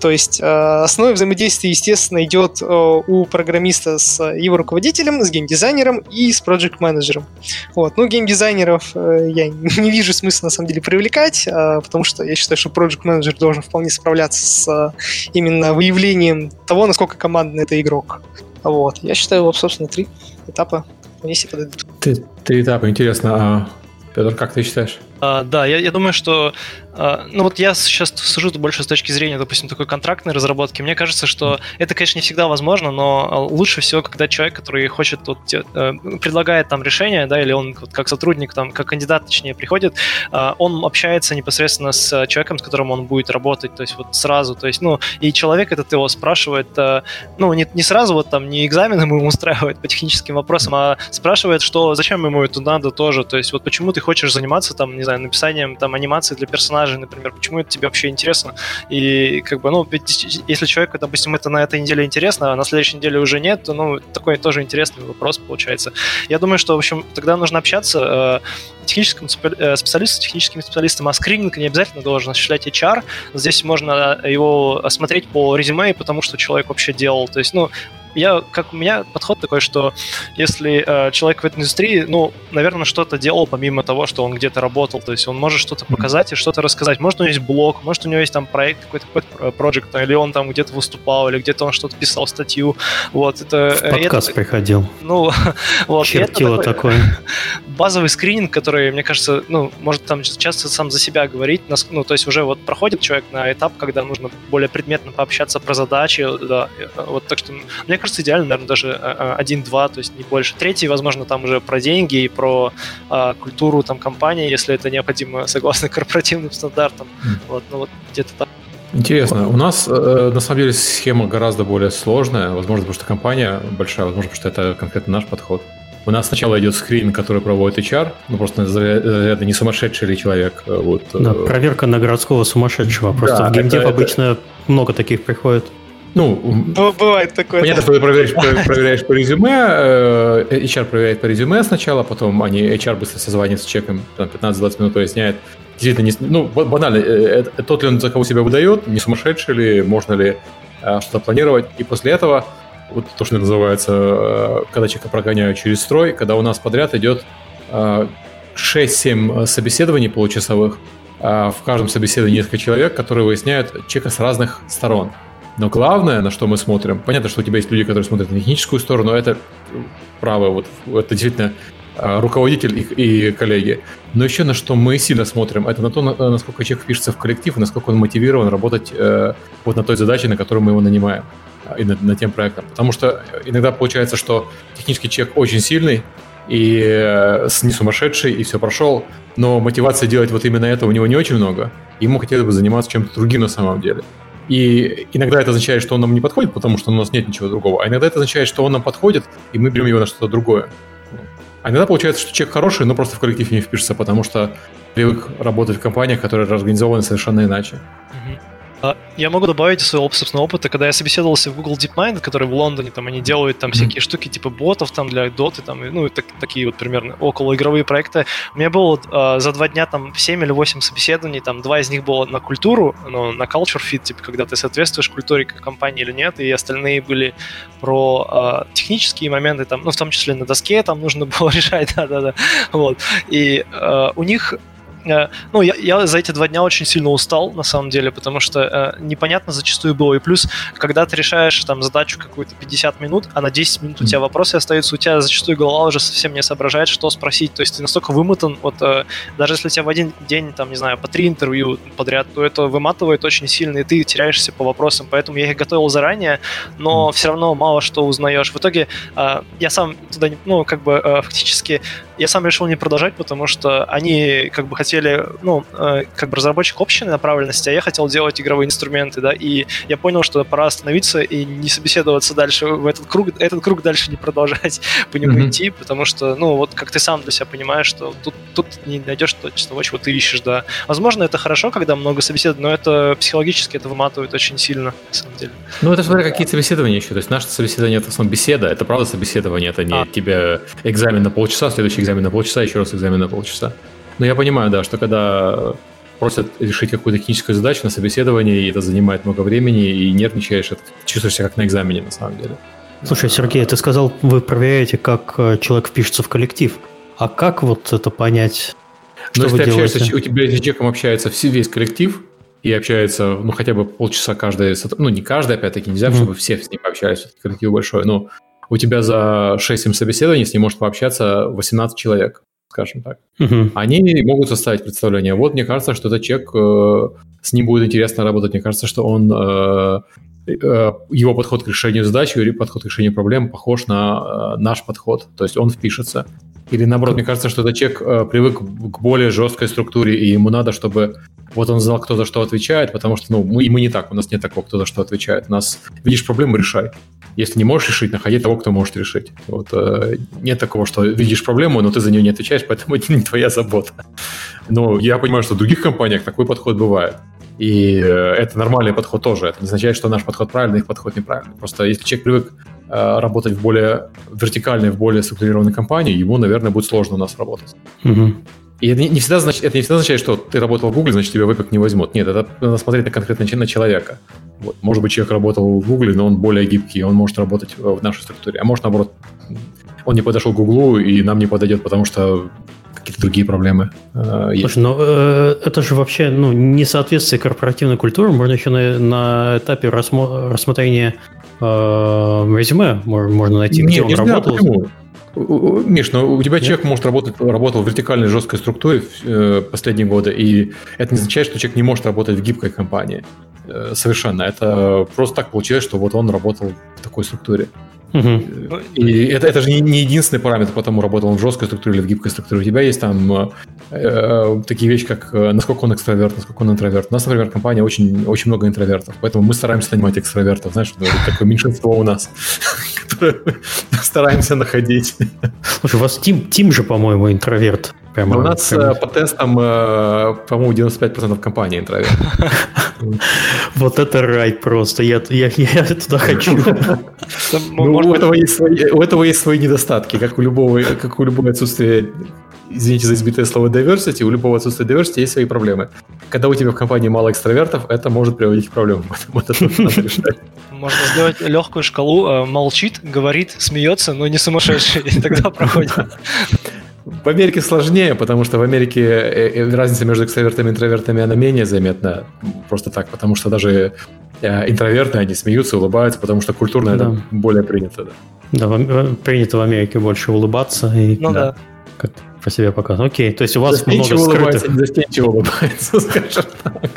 То есть э, основное взаимодействие, естественно, идет э, у программиста с его руководителем, с геймдизайнером и с проект-менеджером. Вот. Ну, геймдизайнеров э, я не вижу смысла, на самом деле, привлекать, потому что я считаю, что проект-менеджер должен вполне справляться с именно выявлением того, насколько командный это игрок. Вот. Я считаю, вот, собственно, три этапа вполне подойдут. Три, три этапа, интересно. А, Петр, как ты считаешь? А, да, я, я думаю, что а, ну вот я сейчас сужу больше с точки зрения, допустим, такой контрактной разработки. Мне кажется, что это, конечно, не всегда возможно, но лучше всего, когда человек, который хочет вот, э, предлагает там решение, да, или он вот, как сотрудник, там, как кандидат, точнее, приходит, а, он общается непосредственно с человеком, с которым он будет работать, то есть вот сразу, то есть, ну, и человек этот его спрашивает, э, ну, не, не сразу вот там, не экзамены ему устраивает по техническим вопросам, а спрашивает, что, зачем ему это надо тоже, то есть вот почему ты хочешь заниматься там, не знаю, написанием там анимации для персонажей, например, почему это тебе вообще интересно. И как бы, ну, если человеку, допустим, это на этой неделе интересно, а на следующей неделе уже нет, то, ну, такой тоже интересный вопрос получается. Я думаю, что, в общем, тогда нужно общаться э, техническим э, специалистом, техническим специалистом, а скрининг не обязательно должен осуществлять HR. Здесь можно его осмотреть по резюме, потому что человек вообще делал. То есть, ну, я, как у меня подход такой, что если э, человек в этой индустрии, ну, наверное, что-то делал помимо того, что он где-то работал, то есть он может что-то показать и что-то рассказать. Может, у него есть блог, может, у него есть там проект какой-то, какой-то проект, или он там где-то выступал, или где-то он что-то писал, статью. Вот, это... В подкаст это, приходил. Ну, вот. Чертило это такое. Базовый скрининг, который, мне кажется, ну, может там часто сам за себя говорить, ну, то есть уже вот проходит человек на этап, когда нужно более предметно пообщаться про задачи, да, вот так что, мне кажется, кажется, идеально, наверное, даже э, э, один-два, то есть не больше. Третий, возможно, там уже про деньги и про а, культуру там компании, если это необходимо согласно корпоративным стандартам. Mm. Вот, ну вот где-то так. Интересно. У нас э, на самом деле схема гораздо более сложная. Возможно, потому что компания большая, возможно, потому что это конкретно наш подход. У нас сначала идет скрин, который проводит HR, ну просто это не сумасшедший ли человек. Вот. Да, проверка на городского сумасшедшего. Просто да, в геймдев это, обычно это... много таких приходит. Ну, бывает такое. Понятно, что ты проверяешь, проверяешь по резюме, э, HR проверяет по резюме сначала, потом они HR быстро созванивается с человеком, 15-20 минут поясняет. Действительно, не, ну, банально, э, э, тот ли он, за кого себя выдает, не сумасшедший ли, можно ли что-то планировать. И после этого, вот то, что называется, когда человека прогоняют через строй, когда у нас подряд идет 6-7 собеседований получасовых, в каждом собеседовании несколько человек, которые выясняют человека с разных сторон. Но главное, на что мы смотрим, понятно, что у тебя есть люди, которые смотрят на техническую сторону, это право, вот это действительно э, руководитель и, и коллеги. Но еще на что мы сильно смотрим, это на то, насколько человек впишется в коллектив насколько он мотивирован работать э, вот на той задаче, на которую мы его нанимаем и над, над тем проектом. Потому что иногда получается, что технический человек очень сильный, и э, не сумасшедший, и все прошел, но мотивация делать вот именно это у него не очень много. Ему хотелось бы заниматься чем-то другим на самом деле. И иногда это означает, что он нам не подходит, потому что у нас нет ничего другого. А иногда это означает, что он нам подходит, и мы берем его на что-то другое. А иногда получается, что человек хороший, но просто в коллектив не впишется, потому что привык работать в компаниях, которые организованы совершенно иначе. Угу. А, я могу добавить из своего собственного опыта, когда я собеседовался в Google DeepMind, который в Лондоне, там они делают там всякие mm-hmm. штуки типа ботов там для Dota, там, ну, так, такие вот примерно околоигровые проекты. У меня было э, за два дня там 7 или 8 собеседований, там два из них было на культуру, ну, на culture fit, типа, когда ты соответствуешь культуре компании или нет, и остальные были про э, технические моменты, там, ну, в том числе на доске там нужно было решать, да-да-да, вот. И э, у них ну, я, я за эти два дня очень сильно устал, на самом деле, потому что э, непонятно зачастую было. И плюс, когда ты решаешь там задачу какую-то 50 минут, а на 10 минут у тебя вопросы остаются, у тебя зачастую голова уже совсем не соображает, что спросить. То есть ты настолько вымотан, вот э, даже если у тебя в один день, там, не знаю, по три интервью подряд, то это выматывает очень сильно, и ты теряешься по вопросам. Поэтому я их готовил заранее, но все равно мало что узнаешь. В итоге э, я сам туда, ну, как бы э, фактически, я сам решил не продолжать, потому что они как бы хотели ну, э, как бы разработчик общей направленности, а я хотел делать игровые инструменты, да, и я понял, что пора остановиться и не собеседоваться дальше в этот круг, этот круг дальше не продолжать по нему mm-hmm. идти, потому что, ну, вот как ты сам для себя понимаешь, что тут, тут не найдешь точно того, чего ты ищешь, да. Возможно, это хорошо, когда много собеседований, но это психологически это выматывает очень сильно, на самом деле. Ну, это смотря какие собеседования еще. То есть наше собеседование это в основном беседа, это правда собеседование, это не а. тебе экзамен на полчаса, следующий экзамен на полчаса, еще раз экзамен на полчаса. Но я понимаю, да, что когда просят решить какую-то техническую задачу на собеседовании, и это занимает много времени, и нервничаешь, это чувствуешь себя как на экзамене, на самом деле. Слушай, Сергей, ты сказал, вы проверяете, как э, человек впишется в коллектив. А как вот это понять? Что ну, если ты делаете? общаешься, у тебя с человеком общается весь коллектив, и общается, ну, хотя бы полчаса каждый, ну, не каждый, опять-таки, нельзя, mm-hmm. чтобы все с ним пообщались, коллектив большой, но у тебя за 6-7 собеседований с ним может пообщаться 18 человек скажем так. Угу. Они могут составить представление. Вот мне кажется, что этот человек, э, с ним будет интересно работать. Мне кажется, что он э, э, его подход к решению задачи или подход к решению проблем похож на э, наш подход. То есть он впишется. Или наоборот, мне кажется, что этот человек э, привык к более жесткой структуре, и ему надо, чтобы вот он знал, кто за что отвечает, потому что ну, мы, мы не так, у нас нет такого, кто за что отвечает. У нас видишь проблему, решай. Если не можешь решить, находи того, кто может решить. Вот, э, нет такого, что видишь проблему, но ты за нее не отвечаешь, поэтому это не твоя забота. Но я понимаю, что в других компаниях такой подход бывает. И э, это нормальный подход тоже. Это не означает, что наш подход правильный, их подход неправильный. Просто если человек привык э, работать в более вертикальной, в более структурированной компании, ему, наверное, будет сложно у нас работать. Угу. И это не, всегда значит, это не всегда означает, что ты работал в Google, значит, тебя выпек не возьмут. Нет, это надо смотреть на конкретно на человека. Вот. Может быть, человек работал в Google, но он более гибкий, он может работать в нашей структуре. А может, наоборот, он не подошел к Google и нам не подойдет, потому что какие-то другие проблемы э, есть. Слушай, ну э, это же вообще ну, несоответствие корпоративной культуры. Можно еще на, на этапе рассмо- рассмотрения э, резюме можно найти, где Нет, он работал. Почему? Миш, ну у тебя Нет? человек может работать, работал в вертикальной жесткой структуре э, последние годы, и это не означает, что человек не может работать в гибкой компании. Э, совершенно. Это просто так получилось, что вот он работал в такой структуре. Угу. И это, это же не, не единственный параметр, потому работал он в жесткой структуре или в гибкой структуре. У тебя есть там э, э, такие вещи, как э, насколько он экстраверт, насколько он интроверт. У нас, например, компания очень, очень много интровертов, поэтому мы стараемся нанимать экстравертов. Знаешь, такое меньшинство у нас, которое стараемся находить. Слушай, у вас Тим, Тим же, по-моему, интроверт. Прямо, у нас прямо... по тестам, по-моему, 95% компании интроверт. Вот это рай просто. Я, я, я туда хочу. Ну, у, этого есть свои, у этого есть свои недостатки, как у любого, как у любого отсутствия извините за избитое слово diversity, у любого отсутствия diversity есть свои проблемы. Когда у тебя в компании мало экстравертов, это может приводить к проблемам. Вот это надо решать. Можно сделать легкую шкалу. Э, молчит, говорит, смеется, но не сумасшедший. И тогда проходит. В Америке сложнее, потому что в Америке э, э, разница между экстравертами и интровертами, она менее заметна. Просто так, потому что даже э, интроверты, они смеются, улыбаются, потому что культурно да. это более принято. Да, да в, принято в Америке больше улыбаться. И, ну да. да. как про себя показывать. Окей, то есть у вас много скрытых... Застенчиво улыбается, скажем так.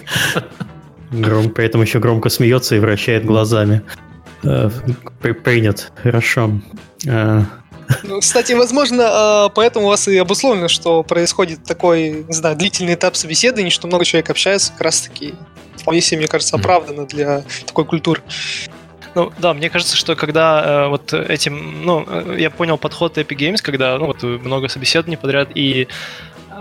Гром, при этом еще громко смеется и вращает глазами. Принят. Хорошо. Э, ну, кстати, возможно, э, поэтому у вас и обусловлено, что происходит такой, не знаю, длительный этап собеседования, что много человек общается, как раз-таки вполне себе, мне кажется, оправданно для такой культуры. Ну да, мне кажется, что когда э, вот этим, ну, я понял подход Epic Games, когда ну, вот много собеседований подряд, и а,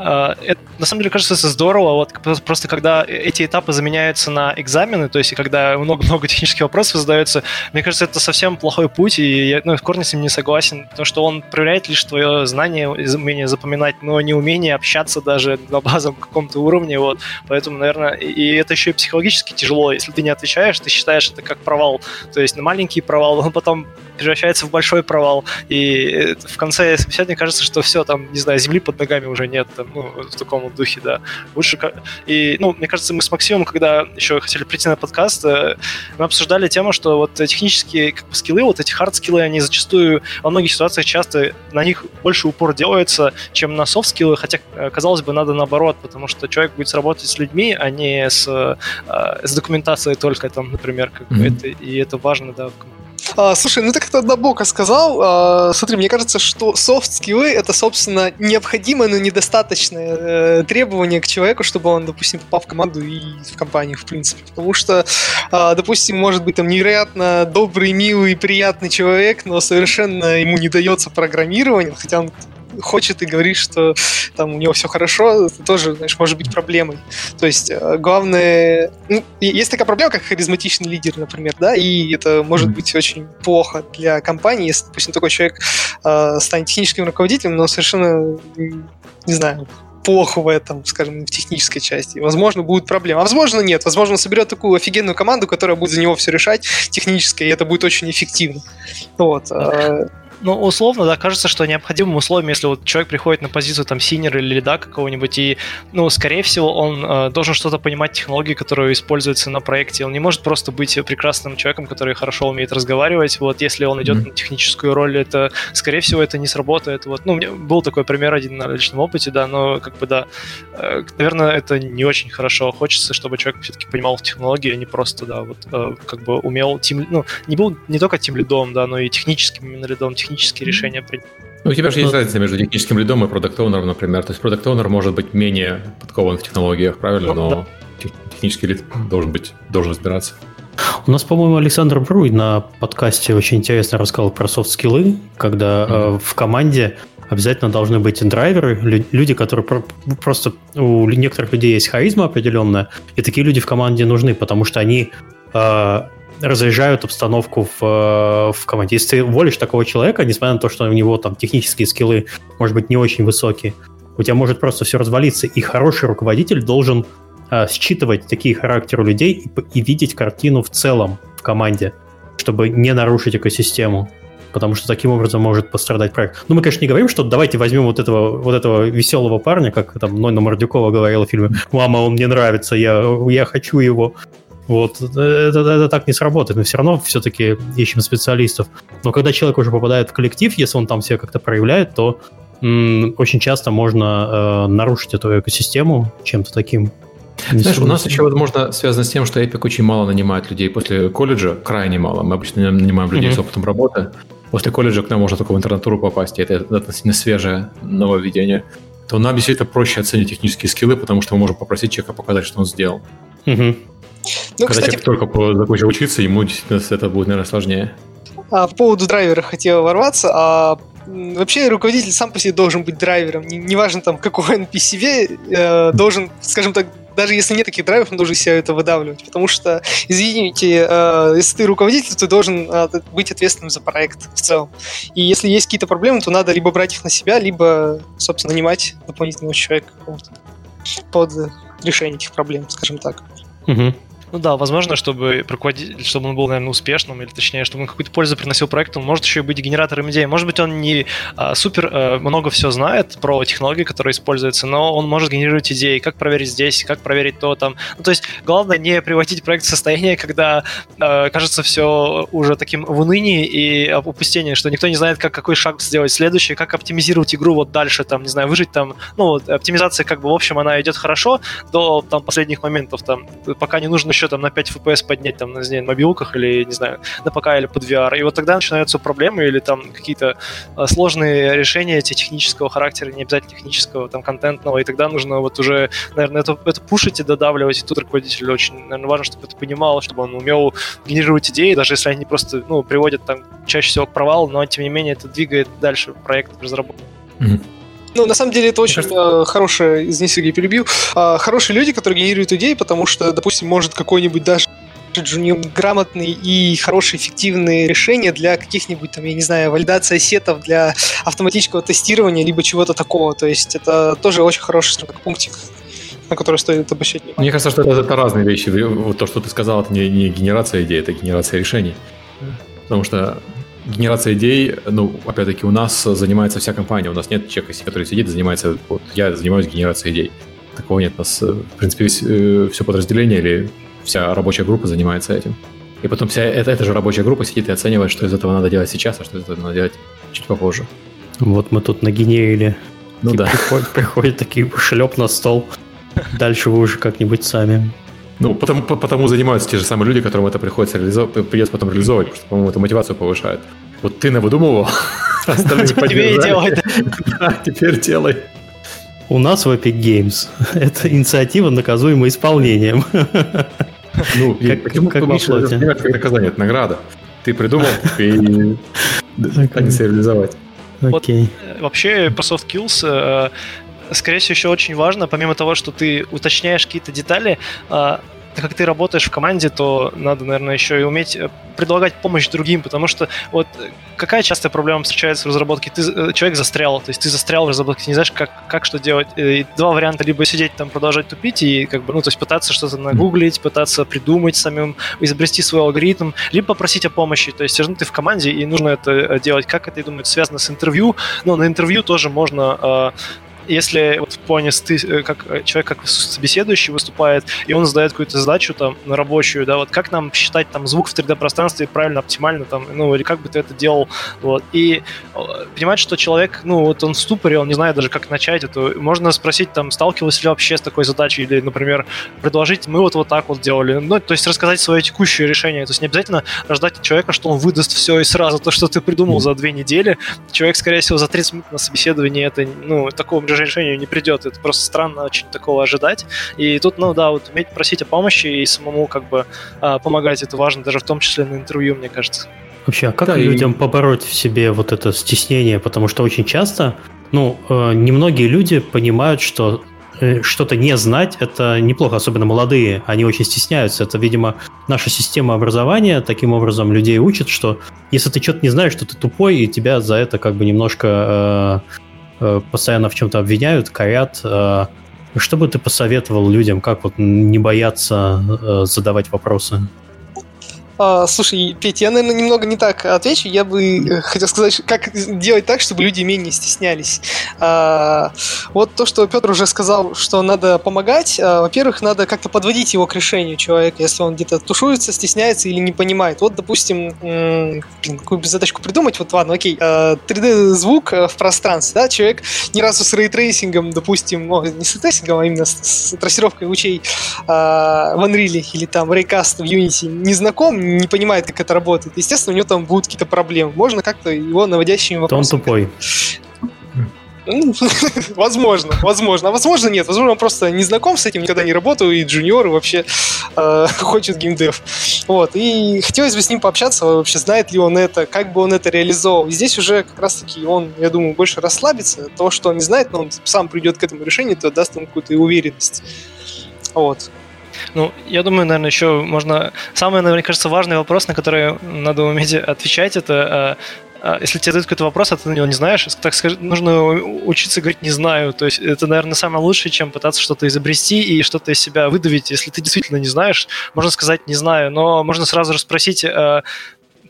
это, на самом деле, кажется, это здорово. Вот просто когда эти этапы заменяются на экзамены, то есть когда много-много технических вопросов задается, мне кажется, это совсем плохой путь, и я ну, в корне с ним не согласен, потому что он проверяет лишь твое знание, умение запоминать, но не умение общаться даже на базовом каком-то уровне. Вот. Поэтому, наверное, и это еще и психологически тяжело. Если ты не отвечаешь, ты считаешь это как провал. То есть на маленький провал, он потом превращается в большой провал. И в конце собеседования кажется, что все, там, не знаю, земли под ногами уже нет. Там, ну, в таком духе, да. Лучше... И, ну, мне кажется, мы с Максимом, когда еще хотели прийти на подкаст, э, мы обсуждали тему, что вот технические как бы, скиллы, вот эти хард-скиллы, они зачастую во многих ситуациях часто на них больше упор делается, чем на софт-скиллы, хотя, э, казалось бы, надо наоборот, потому что человек будет работать с людьми, а не с, э, с документацией только, там, например, как mm-hmm. это, и это важно, да, в а, слушай, ну ты как-то однобоко сказал. А, смотри, мне кажется, что софт-скиллы это, собственно, необходимое, но недостаточное э, требование к человеку, чтобы он, допустим, попал в команду и в компанию, в принципе. Потому что, а, допустим, может быть там невероятно добрый, милый, приятный человек, но совершенно ему не дается программирование, хотя он хочет и говорит, что там у него все хорошо, это тоже, знаешь, может быть проблемой. То есть э, главное... Ну, есть такая проблема, как харизматичный лидер, например, да, и это может быть очень плохо для компании, если, допустим, такой человек э, станет техническим руководителем, но совершенно, не знаю, плохо в этом, скажем, в технической части. Возможно, будут проблемы. А возможно, нет. Возможно, он соберет такую офигенную команду, которая будет за него все решать технически, и это будет очень эффективно. Вот. Ну, условно, да, кажется, что необходимым условием, если вот человек приходит на позицию там синера или лида какого-нибудь, и, ну, скорее всего, он э, должен что-то понимать технологии, которые используются на проекте. Он не может просто быть прекрасным человеком, который хорошо умеет разговаривать. Вот, если он идет mm-hmm. на техническую роль, это, скорее всего, это не сработает. Вот, ну, у меня был такой пример один на личном опыте, да, но, как бы, да, э, наверное, это не очень хорошо. Хочется, чтобы человек все-таки понимал технологии, а не просто, да, вот, э, как бы умел тим, ну, не был не только тем лидом, да, но и техническим именно лидом, технические решения принимать. Ну, у тебя же есть разница между техническим лидом и продукт оунером например. То есть продукт оунер может быть менее подкован в технологиях, правильно? Ну, Но да. технический лид должен быть, должен разбираться. У нас, по-моему, Александр Бруй на подкасте очень интересно рассказал про софт-скиллы, когда mm-hmm. э, в команде обязательно должны быть драйверы, люди, которые просто у некоторых людей есть харизма определенная, и такие люди в команде нужны, потому что они э, разряжают обстановку в, э, в команде. Если ты уволишь такого человека, несмотря на то, что у него там технические скиллы, может быть, не очень высокие, у тебя может просто все развалиться. И хороший руководитель должен э, считывать такие характеры людей и, и видеть картину в целом в команде, чтобы не нарушить экосистему потому что таким образом может пострадать проект. Ну, мы, конечно, не говорим, что давайте возьмем вот этого, вот этого веселого парня, как там Нойна Мордюкова говорила в фильме «Мама, он мне нравится, я, я хочу его». Вот, это, это, это так не сработает. Мы все равно все-таки ищем специалистов. Но когда человек уже попадает в коллектив, если он там себя как-то проявляет, то м- очень часто можно э, нарушить эту экосистему чем-то таким. Знаешь, у нас еще, возможно, связано с тем, что Epic очень мало нанимает людей после колледжа, крайне мало. Мы обычно нанимаем людей mm-hmm. с опытом работы. После колледжа к нам можно только в интернатуру попасть, и это относительно свежее нововведение. То нам действительно проще оценить технические скиллы, потому что мы можем попросить человека показать, что он сделал. Угу. Ну, Когда кстати, человек только закончил учиться, ему действительно это будет, наверное, сложнее. А, по поводу драйвера хотел ворваться. А вообще руководитель сам по себе должен быть драйвером. Неважно не там какой он PCV, э, должен, скажем так, даже если нет таких драйверов, он должен себя это выдавливать. Потому что, извините, э, если ты руководитель, ты должен э, быть ответственным за проект в целом. И если есть какие-то проблемы, то надо либо брать их на себя, либо, собственно, нанимать дополнительного человека под решение этих проблем, скажем так. Угу. Ну да, возможно, чтобы руководитель, чтобы он был, наверное, успешным, или точнее, чтобы он какую-то пользу приносил проекту, он может еще и быть генератором идей. Может быть, он не а, супер а, много все знает про технологии, которые используются, но он может генерировать идеи, как проверить здесь, как проверить то там. Ну, то есть, главное не приводить проект в состояние, когда а, кажется все уже таким в унынии и опустении, что никто не знает, как какой шаг сделать следующий, как оптимизировать игру вот дальше, там, не знаю, выжить там. Ну, вот, оптимизация, как бы, в общем, она идет хорошо до там последних моментов, там, пока не нужно еще там на 5 FPS поднять там, не знаю, на мобилках или, не знаю, на ПК или под VR. И вот тогда начинаются проблемы или там какие-то а, сложные решения эти технического характера, не обязательно технического, там, контентного, и тогда нужно вот уже, наверное, это, это пушить и додавливать, и тут руководитель очень, наверное, важно, чтобы это понимал, чтобы он умел генерировать идеи, даже если они просто, ну, приводят там чаще всего к провалу, но, тем не менее, это двигает дальше проект разработки. Mm-hmm. Ну, на самом деле, это очень кажется... э, хорошие, извини, Сергей, перебил, э, хорошие люди, которые генерируют идеи, потому что, допустим, может какой-нибудь даже грамотные и хорошие эффективные решения для каких-нибудь там, я не знаю, валидации сетов, для автоматического тестирования, либо чего-то такого. То есть это тоже очень хороший пунктик на который стоит обращать внимание. Мне кажется, что это, это разные вещи. Вот то, что ты сказал, это не, не генерация идей, это генерация решений. Потому что генерация идей, ну, опять-таки, у нас занимается вся компания. У нас нет человека, который сидит и занимается... Вот я занимаюсь генерацией идей. Такого нет. У нас, в принципе, весь, э, все подразделение или вся рабочая группа занимается этим. И потом вся эта, эта же рабочая группа сидит и оценивает, что из этого надо делать сейчас, а что из этого надо делать чуть попозже. Вот мы тут нагенерили. Ну да. Приходят, приходят такие шлеп на стол. Дальше вы уже как-нибудь сами. Ну, потому, потому занимаются те же самые люди, которым это приходится реализовать, придется потом реализовывать, потому что, по-моему, это мотивацию повышает. Вот ты навыдумывал, остальные Тебе и делай. Да, теперь делай. У нас в Epic Games эта инициатива наказуема исполнением. Ну, как, почему как флоте. как наказание, это награда. Ты придумал, и пытайся реализовать. Окей. Вот, вообще, по soft kills э, скорее всего, еще очень важно, помимо того, что ты уточняешь какие-то детали, а, так как ты работаешь в команде, то надо, наверное, еще и уметь э, предлагать помощь другим, потому что вот какая частая проблема встречается в разработке? Ты, э, человек застрял, то есть ты застрял в разработке, не знаешь, как, как что делать. И два варианта, либо сидеть там, продолжать тупить и как бы, ну, то есть пытаться что-то нагуглить, пытаться придумать самим, изобрести свой алгоритм, либо попросить о помощи, то есть ну, ты в команде, и нужно это э, делать. Как это, я думаю, связано с интервью, но на интервью тоже можно если вот в плане ты, э, как э, человек как собеседующий выступает, и он задает какую-то задачу там на рабочую, да, вот как нам считать там звук в 3D-пространстве правильно, оптимально там, ну, или как бы ты это делал, вот, и понимать, что человек, ну, вот он в ступоре, он не знает даже, как начать это, можно спросить там, сталкивался ли вообще с такой задачей, или, например, предложить, мы вот вот так вот делали, ну, то есть рассказать свое текущее решение, то есть не обязательно ждать от человека, что он выдаст все и сразу то, что ты придумал за две недели, человек, скорее всего, за 30 минут на собеседовании это, ну, такого решению не придет. Это просто странно очень такого ожидать. И тут, ну да, вот уметь просить о помощи и самому как бы а, помогать, это важно, даже в том числе на интервью, мне кажется. Вообще, а как да, людям и... побороть в себе вот это стеснение? Потому что очень часто, ну, э, немногие люди понимают, что э, что-то не знать, это неплохо, особенно молодые, они очень стесняются. Это, видимо, наша система образования таким образом людей учит, что если ты что-то не знаешь, что ты тупой, и тебя за это как бы немножко Э, постоянно в чем-то обвиняют, корят. Э, что бы ты посоветовал людям, как вот не бояться э, задавать вопросы? А, слушай, Петя, я, наверное, немного не так отвечу. Я бы э, хотел сказать, как делать так, чтобы люди менее стеснялись. А, вот то, что Петр уже сказал, что надо помогать. А, во-первых, надо как-то подводить его к решению человека, если он где-то тушуется, стесняется или не понимает. Вот, допустим, м- какую задачку придумать. Вот ладно, окей, 3D-звук э, в пространстве. Да? Человек ни разу с рейтрейсингом, допустим, о, не с рейтрейсингом, а именно с, с трассировкой лучей в Unreal или там Raycast в Unity не знаком, не понимает, как это работает. Естественно, у него там будут какие-то проблемы. Можно как-то его наводящими вопросами... Он тупой. Ну, возможно, возможно. А возможно нет. Возможно, он просто не знаком с этим, никогда не работал, и junior, и вообще э, хочет gamedev. Вот. И хотелось бы с ним пообщаться, вообще знает ли он это, как бы он это реализовал. И здесь уже как раз-таки он, я думаю, больше расслабится. То, что он не знает, но он сам придет к этому решению, то даст ему какую-то уверенность. Вот. Ну, я думаю, наверное, еще можно... Самый, наверное, кажется, важный вопрос, на который надо уметь отвечать, это а, если тебе дают какой-то вопрос, а ты на него не знаешь, так сказать, нужно учиться говорить «не знаю». То есть это, наверное, самое лучшее, чем пытаться что-то изобрести и что-то из себя выдавить. Если ты действительно не знаешь, можно сказать «не знаю», но можно сразу же спросить, а,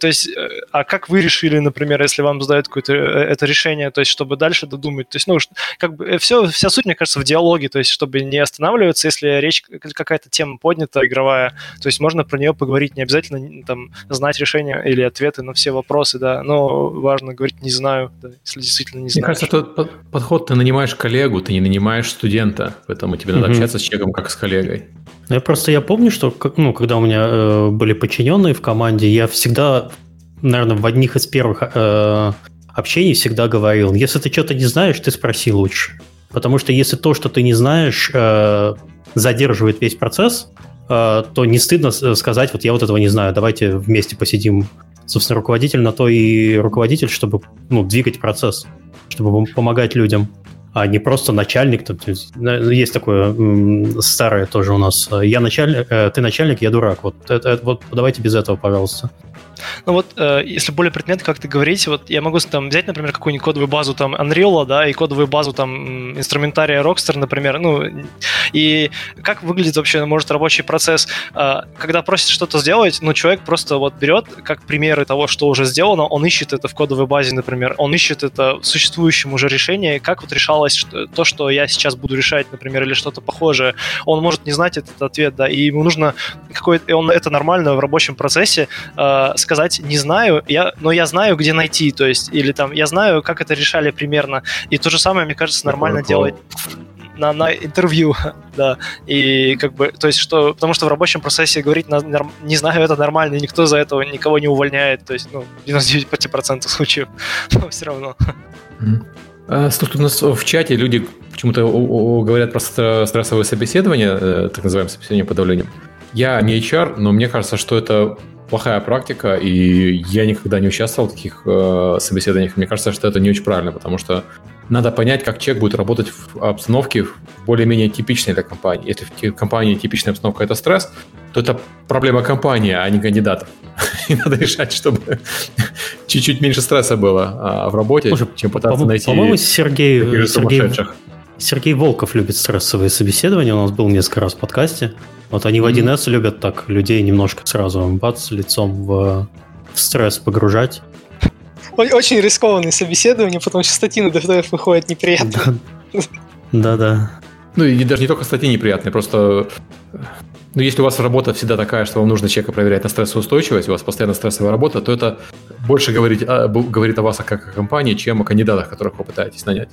то есть, э, а как вы решили, например, если вам задают какое-то э, это решение, то есть, чтобы дальше додумать? То есть, ну, как бы все, э, вся суть, мне кажется, в диалоге, то есть, чтобы не останавливаться, если речь, какая-то тема поднята, игровая, то есть, можно про нее поговорить, не обязательно там знать решение или ответы на все вопросы, да, но важно говорить «не знаю», да, если действительно не знаю. Мне кажется, что подход ты нанимаешь коллегу, ты не нанимаешь студента, поэтому тебе надо mm-hmm. общаться с человеком как с коллегой. Ну, я просто я помню, что ну, когда у меня э, были подчиненные в команде, я всегда, наверное, в одних из первых э, общений всегда говорил, если ты что-то не знаешь, ты спроси лучше. Потому что если то, что ты не знаешь, э, задерживает весь процесс, э, то не стыдно сказать, вот я вот этого не знаю, давайте вместе посидим. Собственно, руководитель на то и руководитель, чтобы ну, двигать процесс, чтобы помогать людям а не просто начальник. Там, есть такое старое тоже у нас. Я начальник, э, ты начальник, я дурак. Вот, это, вот давайте без этого, пожалуйста. Ну вот, э, если более предметно, как ты говорите, вот я могу там взять, например, какую-нибудь кодовую базу там Unreal, да, и кодовую базу там инструментария Rockstar, например, ну, и как выглядит вообще, может, рабочий процесс, э, когда просит что-то сделать, ну, человек просто вот берет, как примеры того, что уже сделано, он ищет это в кодовой базе, например, он ищет это в существующем уже решении, как вот решалось что, то, что я сейчас буду решать, например, или что-то похожее, он может не знать этот ответ, да, и ему нужно какой-то, он это нормально в рабочем процессе э, сказать не знаю, я, но я знаю, где найти, то есть, или там, я знаю, как это решали примерно. И то же самое, мне кажется, нормально делать на, на интервью, да, и как бы, то есть, что, потому что в рабочем процессе говорить на, не знаю, это нормально, никто за этого никого не увольняет, то есть, ну, 99% случаев, но все равно. А, тут у нас в чате люди почему-то говорят про стрессовое собеседование, э, так называемое собеседование по давлению. Я не HR, но мне кажется, что это плохая практика, и я никогда не участвовал в таких э, собеседованиях. Мне кажется, что это не очень правильно, потому что надо понять, как человек будет работать в обстановке более-менее типичной для компании. Если в компании типичная обстановка – это стресс, то это проблема компании, а не кандидатов. И надо решать, чтобы чуть-чуть меньше стресса было а, в работе, Слушай, чем пытаться найти По-моему, Сергей, Сергей, Сергей Волков любит стрессовые собеседования. У нас был несколько раз в подкасте. Вот они в 1С любят так людей немножко сразу бац, лицом в, в стресс погружать. Очень рискованные собеседования, потому что статьи на ДФТФ выходят неприятно. Да-да. Ну и даже не только статьи неприятные, просто ну, если у вас работа всегда такая, что вам нужно человека проверять на стрессоустойчивость, у вас постоянно стрессовая работа, то это больше говорит, а, говорит о вас как о компании, чем о кандидатах, которых вы пытаетесь нанять.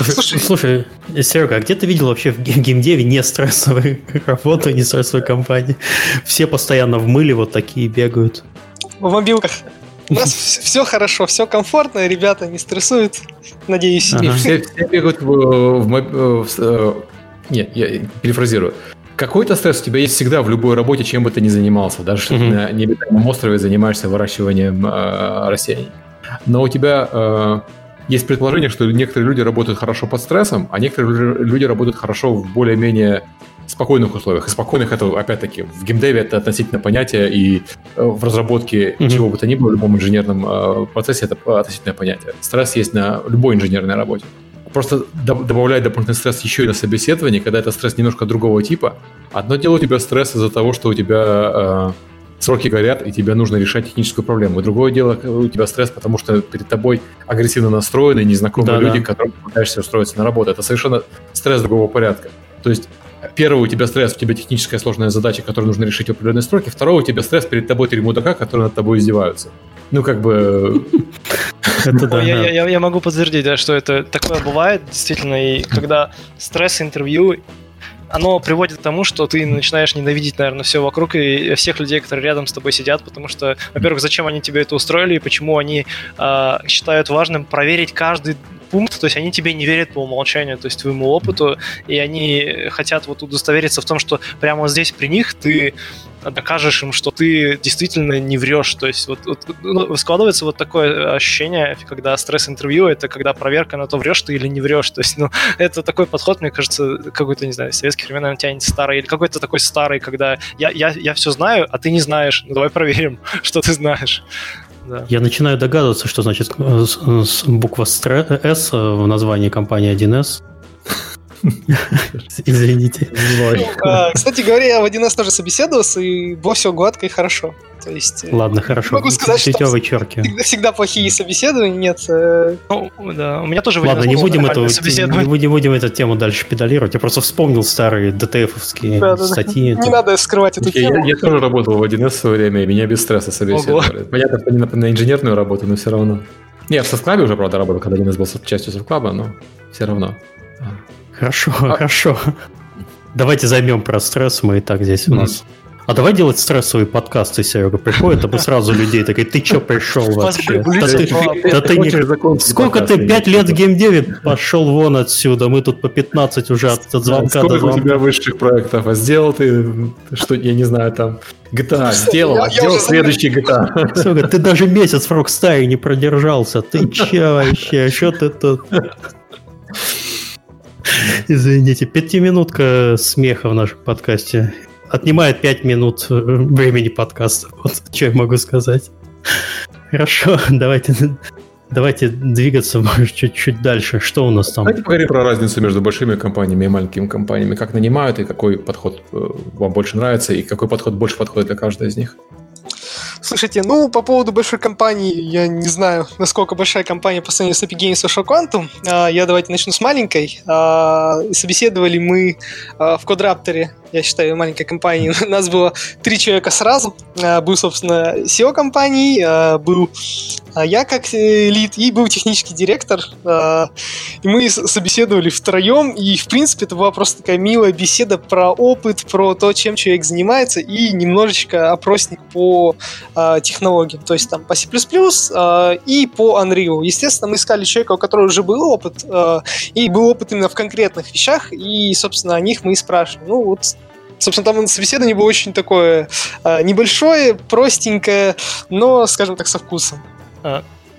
Слушай, слушай, Серега, а где ты видел вообще в геймдеве не стрессовую работу, не стрессовую компанию? Все постоянно в мыле вот такие бегают. В мобилках. У нас все хорошо, все комфортно, ребята не стрессуют, надеюсь. Ага. Все, все бегают в, в, в, в... Э, нет, я перефразирую. Какой-то стресс у тебя есть всегда в любой работе, чем бы ты ни занимался. Даже если mm-hmm. ты на необитаемом острове занимаешься выращиванием э, растений. Но у тебя э, есть предположение, что некоторые люди работают хорошо под стрессом, а некоторые люди работают хорошо в более-менее спокойных условиях. И спокойных это, опять-таки, в геймдеве это относительно понятие, и э, в разработке mm-hmm. чего бы то ни было, в любом инженерном э, процессе это относительное понятие. Стресс есть на любой инженерной работе. Просто добавляет дополнительный стресс еще и на собеседование, когда это стресс немножко другого типа. Одно дело у тебя стресс из-за того, что у тебя э, сроки горят, и тебе нужно решать техническую проблему. И другое дело, у тебя стресс, потому что перед тобой агрессивно настроенные, незнакомые да, люди, да. которым пытаешься устроиться на работу. Это совершенно стресс другого порядка. То есть Первый у тебя стресс, у тебя техническая сложная задача, которую нужно решить в определенные сроки. Второй у тебя стресс перед тобой три мудака, которые над тобой издеваются. Ну, как бы... Я могу подтвердить, да, что это такое бывает, действительно, и когда стресс интервью оно приводит к тому, что ты начинаешь ненавидеть, наверное, все вокруг и всех людей, которые рядом с тобой сидят, потому что, во-первых, зачем они тебе это устроили и почему они э, считают важным проверить каждый пункт, то есть они тебе не верят по умолчанию, то есть твоему опыту, и они хотят вот удостовериться в том, что прямо здесь при них ты докажешь им, что ты действительно не врешь. То есть вот, вот ну, складывается вот такое ощущение, когда стресс-интервью это когда проверка на то, врешь ты или не врешь. То есть, ну, это такой подход, мне кажется, какой-то, не знаю, советский времена тянет старый, или какой-то такой старый, когда я, я, я все знаю, а ты не знаешь. Ну, давай проверим, что ты знаешь. Я начинаю догадываться, что значит э, буква S в названии компании 1С. Извините. Ну, а, кстати говоря, я в 1С тоже собеседовался, и было все гладко и хорошо. То есть, э, Ладно, хорошо. Могу сказать, что всегда, всегда плохие собеседования, нет. Э, ну, да, у меня тоже Ладно, не будем, эту, не, будем, будем эту тему дальше педалировать. Я просто вспомнил старые ДТФовские да, статьи. Да, Не надо скрывать эту тему. Я, я тоже работал в 1С в свое время, и меня без стресса собеседовали. Понятно, на, на инженерную работу, но все равно. Не, в Совклабе уже, правда, работал, когда 1С был частью Совклаба, но все равно. Хорошо, а... хорошо. Давайте займем про стресс, мы и так здесь у нас. А давай делать стрессовые подкасты, Серега приходит, а мы сразу людей такие, ты чё пришел вообще? Да ты не... Сколько ты, пять лет в геймдеве пошел вон отсюда, мы тут по 15 уже от звонка до звонка. у тебя высших проектов, а сделал ты, что, я не знаю, там, GTA сделал, сделал следующий GTA. Сука, ты даже месяц в Rockstar не продержался, ты чё вообще, что ты тут? Извините, пятиминутка смеха в нашем подкасте. Отнимает пять минут э, времени подкаста. Вот что я могу сказать. Хорошо, давайте, давайте двигаться, может, чуть-чуть дальше. Что у нас там? Давайте поговорим про разницу между большими компаниями и маленькими компаниями. Как нанимают и какой подход э, вам больше нравится, и какой подход больше подходит для каждой из них. Слушайте, ну, по поводу большой компании, я не знаю, насколько большая компания по сравнению с Epic Games и. А, я давайте начну с маленькой. А, собеседовали мы а, в Квадрапторе я считаю, маленькой компании. Нас было три человека сразу. А, был, собственно, SEO компании, был я как э, лид и был технический директор. И мы собеседовали втроем, и, в принципе, это была просто такая милая беседа про опыт, про то, чем человек занимается, и немножечко опросник по технологиям. То есть там по C++ и по Unreal. Естественно, мы искали человека, у которого уже был опыт, и был опыт именно в конкретных вещах, и, собственно, о них мы и спрашивали. Ну, вот Собственно, там собеседование было очень такое э, небольшое, простенькое, но, скажем так, со вкусом.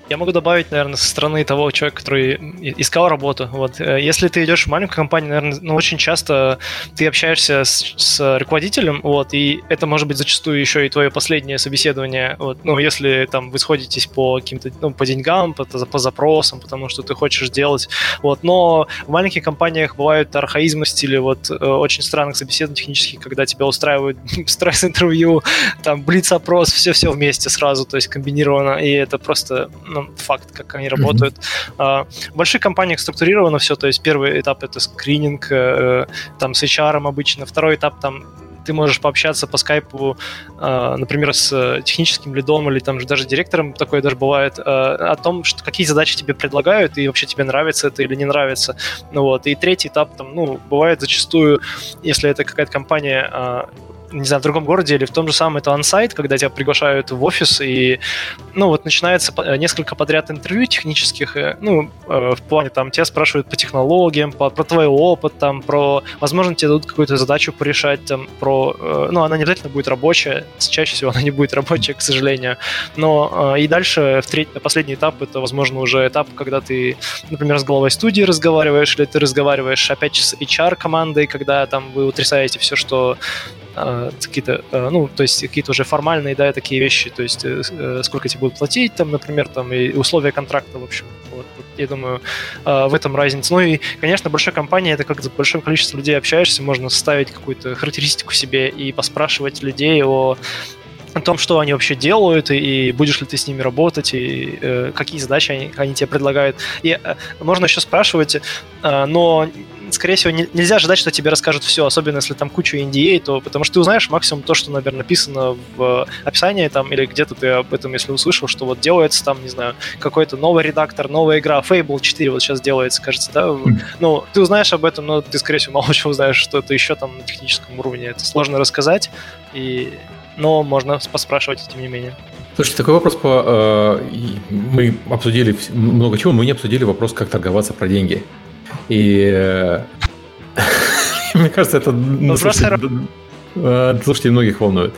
Я могу добавить, наверное, со стороны того человека, который искал работу. Вот. Э, если ты идешь в маленькую компанию, наверное, ну, очень часто ты общаешься с, с руководителем, вот, и это может быть зачастую еще и твое последнее собеседование. Вот. Ну, если там вы сходитесь по каким-то, ну, по деньгам, по, по запросам, потому что ты хочешь делать. Вот. Но в маленьких компаниях бывают архаизмы в стиле вот э, очень странных собеседований технических, когда тебя устраивают стресс-интервью, там, блиц-опрос, все-все вместе сразу, то есть комбинировано, и это просто ну, факт, как они работают. Mm-hmm. В больших компаниях структурировано все, то есть первый этап это скрининг, э, там с HR обычно, второй этап там ты можешь пообщаться по скайпу, э, например, с техническим лидом или там даже директором, такое даже бывает, э, о том, что, какие задачи тебе предлагают и вообще тебе нравится это или не нравится. Ну, вот. И третий этап, там, ну, бывает зачастую, если это какая-то компания не знаю, в другом городе или в том же самом это онсайт, когда тебя приглашают в офис, и, ну, вот начинается несколько подряд интервью технических, э, ну, э, в плане, там, тебя спрашивают по технологиям, по, про твой опыт, там, про, возможно, тебе дадут какую-то задачу порешать, там, про, э, ну, она не обязательно будет рабочая, чаще всего она не будет рабочая, к сожалению, но и дальше, в третий, последний этап, это, возможно, уже этап, когда ты, например, с головой студии разговариваешь, или ты разговариваешь опять с HR-командой, когда там вы утрясаете все, что какие-то, а, ну, то есть какие-то уже формальные, да, такие вещи, то есть э, э, сколько тебе будут платить, там, например, там, и условия контракта, в общем. Вот, я думаю, а, в этом разница. Ну и, конечно, большая компания, это как с большим количеством людей общаешься, можно составить какую-то характеристику себе и поспрашивать людей о о том, что они вообще делают, и, и будешь ли ты с ними работать, и э, какие задачи они, они тебе предлагают. И э, можно еще спрашивать, э, но скорее всего, не, нельзя ожидать, что тебе расскажут все, особенно если там куча NDA, то потому что ты узнаешь максимум то, что, наверное, написано в описании там, или где-то ты об этом, если услышал, что вот делается там, не знаю, какой-то новый редактор, новая игра, Fable 4 вот сейчас делается, кажется, да? Ну, ты узнаешь об этом, но ты, скорее всего, мало чего узнаешь, что это еще там на техническом уровне. Это сложно рассказать, и... но можно поспрашивать, тем не менее. Слушайте, такой вопрос по... Э, мы обсудили много чего, мы не обсудили вопрос, как торговаться про деньги. И э, мне кажется, это... Э, слушайте, многих волнует.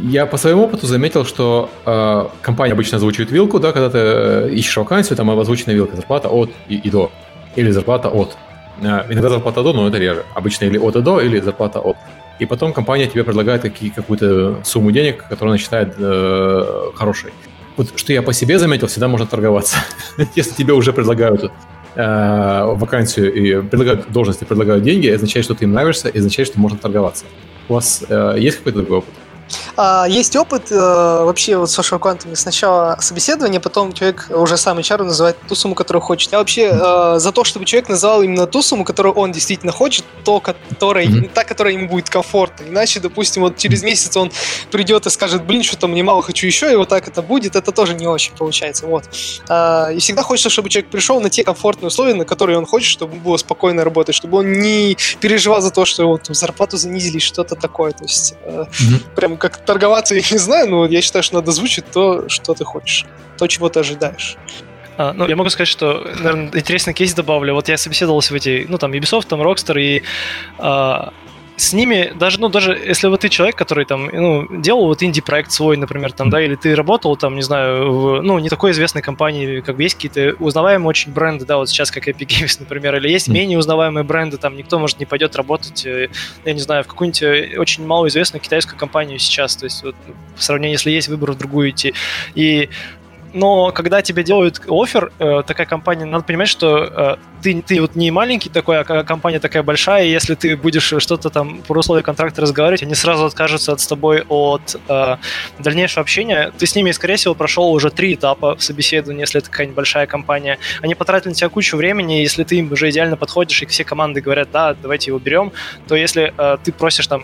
Я по своему опыту заметил, что э, компания обычно озвучивает вилку, да, когда ты э, ищешь вакансию, там озвучена вилка, зарплата от и, и до. Или зарплата от. Э, иногда зарплата до, но это реже. Обычно или от и до, или зарплата от. И потом компания тебе предлагает какие, какую-то сумму денег, которую она считает э, хорошей. вот что я по себе заметил, всегда можно торговаться. Если тебе уже предлагают э, вакансию и предлагают должности, предлагают деньги, означает, что ты им нравишься, и означает, что можно торговаться. У вас э, есть какой-то такой опыт? А, есть опыт э, вообще вот с social квантами. Сначала собеседование, потом человек уже сам HR называет ту сумму, которую хочет. Я вообще э, за то, чтобы человек называл именно ту сумму, которую он действительно хочет, то, которая, mm-hmm. та, которая ему будет комфортна. Иначе, допустим, вот через месяц он придет и скажет, блин, что-то мне мало хочу еще, и вот так это будет, это тоже не очень получается. Вот. А, и всегда хочется, чтобы человек пришел на те комфортные условия, на которые он хочет, чтобы было спокойно работать, чтобы он не переживал за то, что его там, зарплату занизили, что-то такое. То есть э, mm-hmm. прям как торговаться я не знаю, но я считаю, что надо звучить то, что ты хочешь, то, чего ты ожидаешь. А, ну, я могу сказать, что, наверное, интересный кейс добавлю. Вот я собеседовался в эти, ну, там, Ubisoft, там, Rockstar, и а, с ними, даже, ну, даже если вот ты человек, который там, ну, делал вот инди-проект свой, например, там, да, или ты работал там, не знаю, в, ну, не такой известной компании, как бы есть какие-то узнаваемые очень бренды, да, вот сейчас как Epic Games, например, или есть менее узнаваемые бренды, там, никто, может, не пойдет работать, э, я не знаю, в какую-нибудь э, очень малоизвестную китайскую компанию сейчас, то есть вот в сравнении, если есть выбор в другую идти. И но когда тебе делают офер, э, такая компания, надо понимать, что э, ты, ты вот не маленький такой, а компания такая большая, и если ты будешь что-то там по условиям контракта разговаривать, они сразу откажутся от с тобой от э, дальнейшего общения. Ты с ними, скорее всего, прошел уже три этапа в собеседовании, если это какая-нибудь большая компания. Они потратили на тебя кучу времени, если ты им уже идеально подходишь, и все команды говорят, да, давайте его берем, то если э, ты просишь там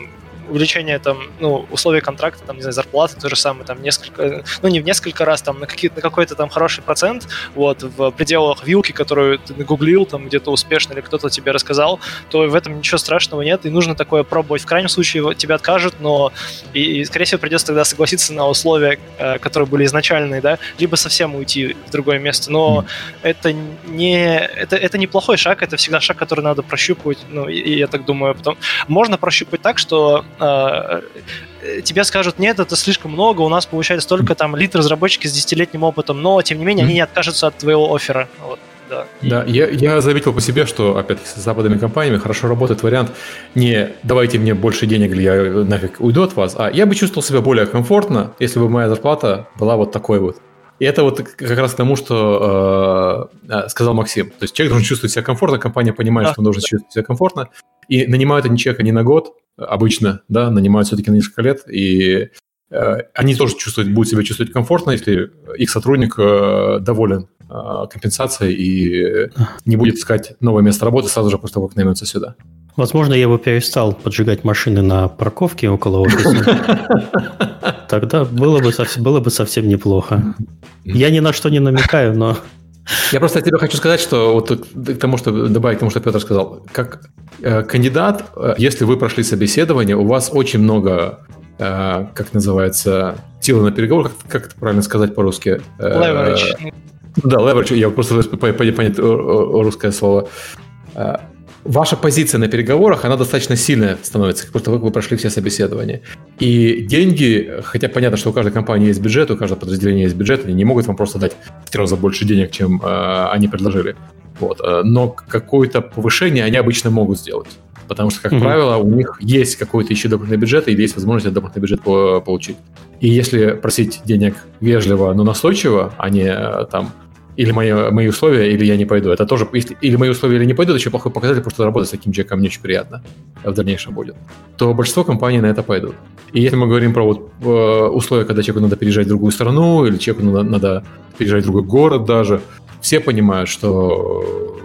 увеличение там, ну, условий контракта, там, не знаю, зарплаты, то же самое, там, несколько, ну, не в несколько раз, там, на, какие, на какой-то там хороший процент, вот, в пределах вилки, которую ты нагуглил, там, где-то успешно или кто-то тебе рассказал, то в этом ничего страшного нет, и нужно такое пробовать. В крайнем случае тебя откажут, но, и, и скорее всего, придется тогда согласиться на условия, э, которые были изначальные, да, либо совсем уйти в другое место, но mm. это не, это, это неплохой шаг, это всегда шаг, который надо прощупывать, ну, и, и я так думаю, потом, можно прощупать так, что тебе скажут, нет, это слишком много, у нас получается только там лид разработчики с десятилетним опытом, но тем не менее они не откажутся от твоего оффера. Вот. Да, да я, я заметил по себе, что, опять с западными компаниями хорошо работает вариант не давайте мне больше денег, или я нафиг уйду от вас, а я бы чувствовал себя более комфортно, если бы моя зарплата была вот такой вот. И это вот как раз тому, что э, э, сказал Максим. То есть человек должен чувствовать себя комфортно, компания понимает, да. что он должен чувствовать себя комфортно, и нанимают они человека не на год, обычно, да, нанимают все-таки на несколько лет, и э, они тоже чувствуют, будут себя чувствовать комфортно, если их сотрудник э, доволен э, компенсацией и не будет искать новое место работы сразу же после того, как наймется сюда. Возможно, я бы перестал поджигать машины на парковке около офиса. Тогда было бы было бы совсем неплохо. Я ни на что не намекаю, но я просто тебе хочу сказать, что вот к тому, что добавить к тому, что Петр сказал, как э, кандидат, э, если вы прошли собеседование, у вас очень много, э, как называется, силы на переговорах, как, как это правильно сказать по-русски? Э, leverage. Да, leverage, я просто понять русское слово ваша позиция на переговорах, она достаточно сильная становится, как только вы прошли все собеседования. И деньги, хотя понятно, что у каждой компании есть бюджет, у каждого подразделения есть бюджет, они не могут вам просто дать в три раза больше денег, чем э, они предложили. Вот. Э, но какое-то повышение они обычно могут сделать. Потому что, как mm-hmm. правило, у них есть какой-то еще дополнительный бюджет, или есть возможность этот дополнительный бюджет получить. И если просить денег вежливо, но настойчиво, а не э, там или мои, мои условия, или я не пойду. Это тоже, если, или мои условия, или не пойду, это еще плохой показатель, потому что работать с таким человеком не очень приятно в дальнейшем будет. То большинство компаний на это пойдут. И если мы говорим про вот, э, условия, когда человеку надо переезжать в другую страну, или человеку надо, надо переезжать в другой город даже, все понимают, что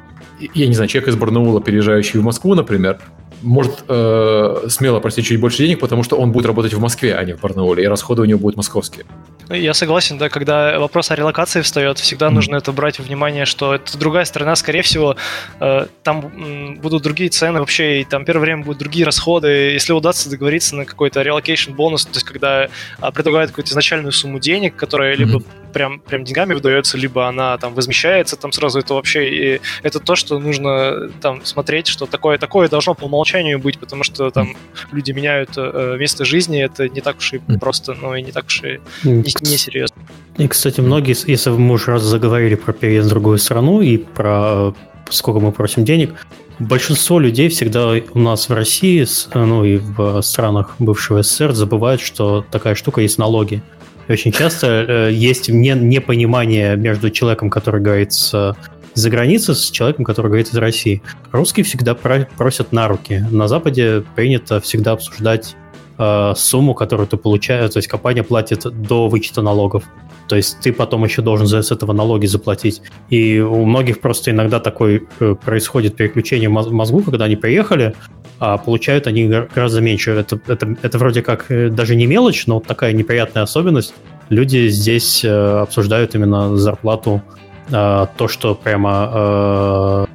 я не знаю, человек из Барнаула, переезжающий в Москву, например, может э, смело просить чуть больше денег, потому что он будет работать в Москве, а не в Барнауле, и расходы у него будут московские. Я согласен, да, когда вопрос о релокации встает, всегда mm. нужно это брать в внимание, что это другая страна, скорее всего, э, там будут другие цены вообще, и там первое время будут другие расходы. Если удастся договориться на какой-то relocation бонус, то есть когда э, предлагают какую-то изначальную сумму денег, которая либо прям, прям деньгами выдается, либо она там возмещается, там сразу это вообще, и это то, что нужно там смотреть, что такое, такое должно по умолчанию быть, потому что там люди меняют э, место жизни, это не так уж и просто, ну и не так уж и не, не серьезно. И, кстати, многие, если мы уже раз заговорили про переезд в другую страну и про сколько мы просим денег, большинство людей всегда у нас в России, ну и в странах бывшего СССР забывают, что такая штука есть налоги. И очень часто э, есть не, непонимание между человеком, который говорит с из-за границы с человеком, который говорит из России. Русские всегда просят на руки. На Западе принято всегда обсуждать э, сумму, которую ты получаешь, то есть компания платит до вычета налогов. То есть ты потом еще должен за, с этого налоги заплатить. И у многих просто иногда такой э, происходит переключение в мозгу, когда они приехали, а получают они гораздо меньше. Это, это, это вроде как э, даже не мелочь, но такая неприятная особенность. Люди здесь э, обсуждают именно зарплату, э, то, что прямо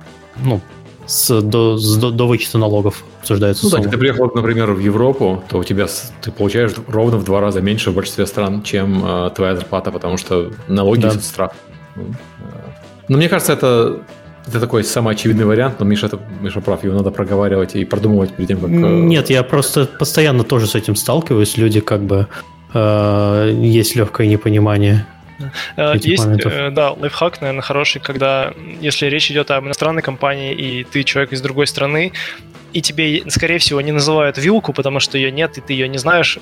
ну, с, до, с, до, до вычета налогов обсуждается. Ну да, если ты приехал, например, в Европу, то у тебя ты получаешь ровно в два раза меньше в большинстве стран, чем э, твоя зарплата, потому что налоги да. страх. Ну, э. Но мне кажется, это это такой самый очевидный вариант, но Миша, это, Миша прав, его надо проговаривать и продумывать перед тем, как... Э, Нет, я просто постоянно тоже с этим сталкиваюсь. Люди как бы... Э, есть легкое непонимание. Э, есть, моментов. Э, да, лайфхак, наверное, хороший, когда, если речь идет об иностранной компании, и ты человек из другой страны, и тебе, скорее всего, не называют вилку, потому что ее нет, и ты ее не знаешь,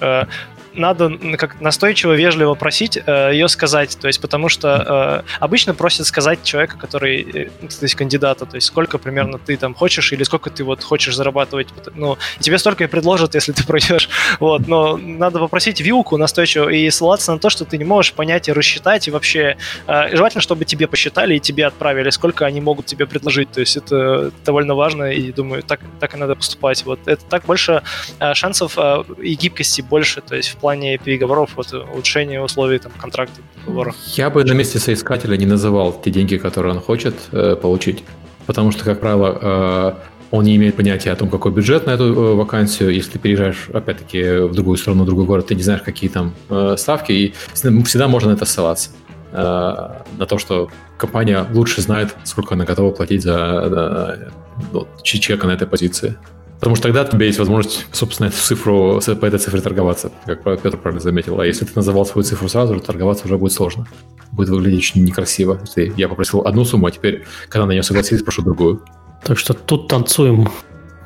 надо как настойчиво, вежливо просить э, ее сказать, то есть потому что э, обычно просят сказать человека, который, э, то есть кандидата, то есть сколько примерно ты там хочешь или сколько ты вот хочешь зарабатывать, ну, тебе столько и предложат, если ты пройдешь, вот, но надо попросить вилку настойчиво и ссылаться на то, что ты не можешь понять и рассчитать, и вообще э, желательно, чтобы тебе посчитали и тебе отправили, сколько они могут тебе предложить, то есть это довольно важно, и думаю, так, так и надо поступать, вот, это так больше э, шансов э, и гибкости больше, то есть в плане переговоров, вот, улучшения условий там, контракта, договора. Я бы на месте соискателя не называл те деньги, которые он хочет э, получить, потому что, как правило, э, он не имеет понятия о том, какой бюджет на эту э, вакансию. Если ты переезжаешь, опять-таки, в другую страну, в другой город, ты не знаешь, какие там э, ставки, и всегда можно на это ссылаться. Э, на то, что компания лучше знает, сколько она готова платить за э, человека на этой позиции. Потому что тогда у тебя есть возможность, собственно, эту цифру, по этой цифре торговаться, как Петр правильно заметил. А если ты называл свою цифру сразу, то торговаться уже будет сложно. Будет выглядеть очень некрасиво. Если я попросил одну сумму, а теперь, когда на нее согласились, прошу другую. Так что тут танцуем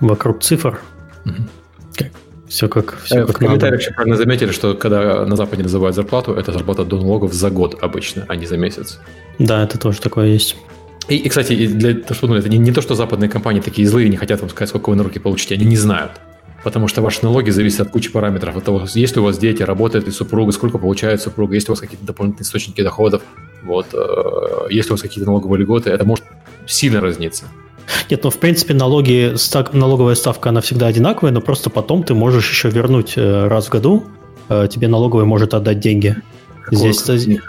вокруг цифр. Угу. Все как, все э, как В комментариях еще правильно заметили, что когда на Западе называют зарплату, это зарплата до налогов за год обычно, а не за месяц. Да, это тоже такое есть. И, и кстати, для, что, ну, это не, не то, что западные компании такие злые не хотят вам сказать, сколько вы на руки получите, они не знают. Потому что ваши налоги зависят от кучи параметров. От того, есть ли у вас дети, работает ли супруга, сколько получает супруга, есть ли у вас какие-то дополнительные источники доходов, вот, э, есть ли у вас какие-то налоговые льготы, это может сильно разниться. Нет, ну в принципе налоги, стак, налоговая ставка, она всегда одинаковая, но просто потом ты можешь еще вернуть э, раз в году, э, тебе налоговая может отдать деньги. Здесь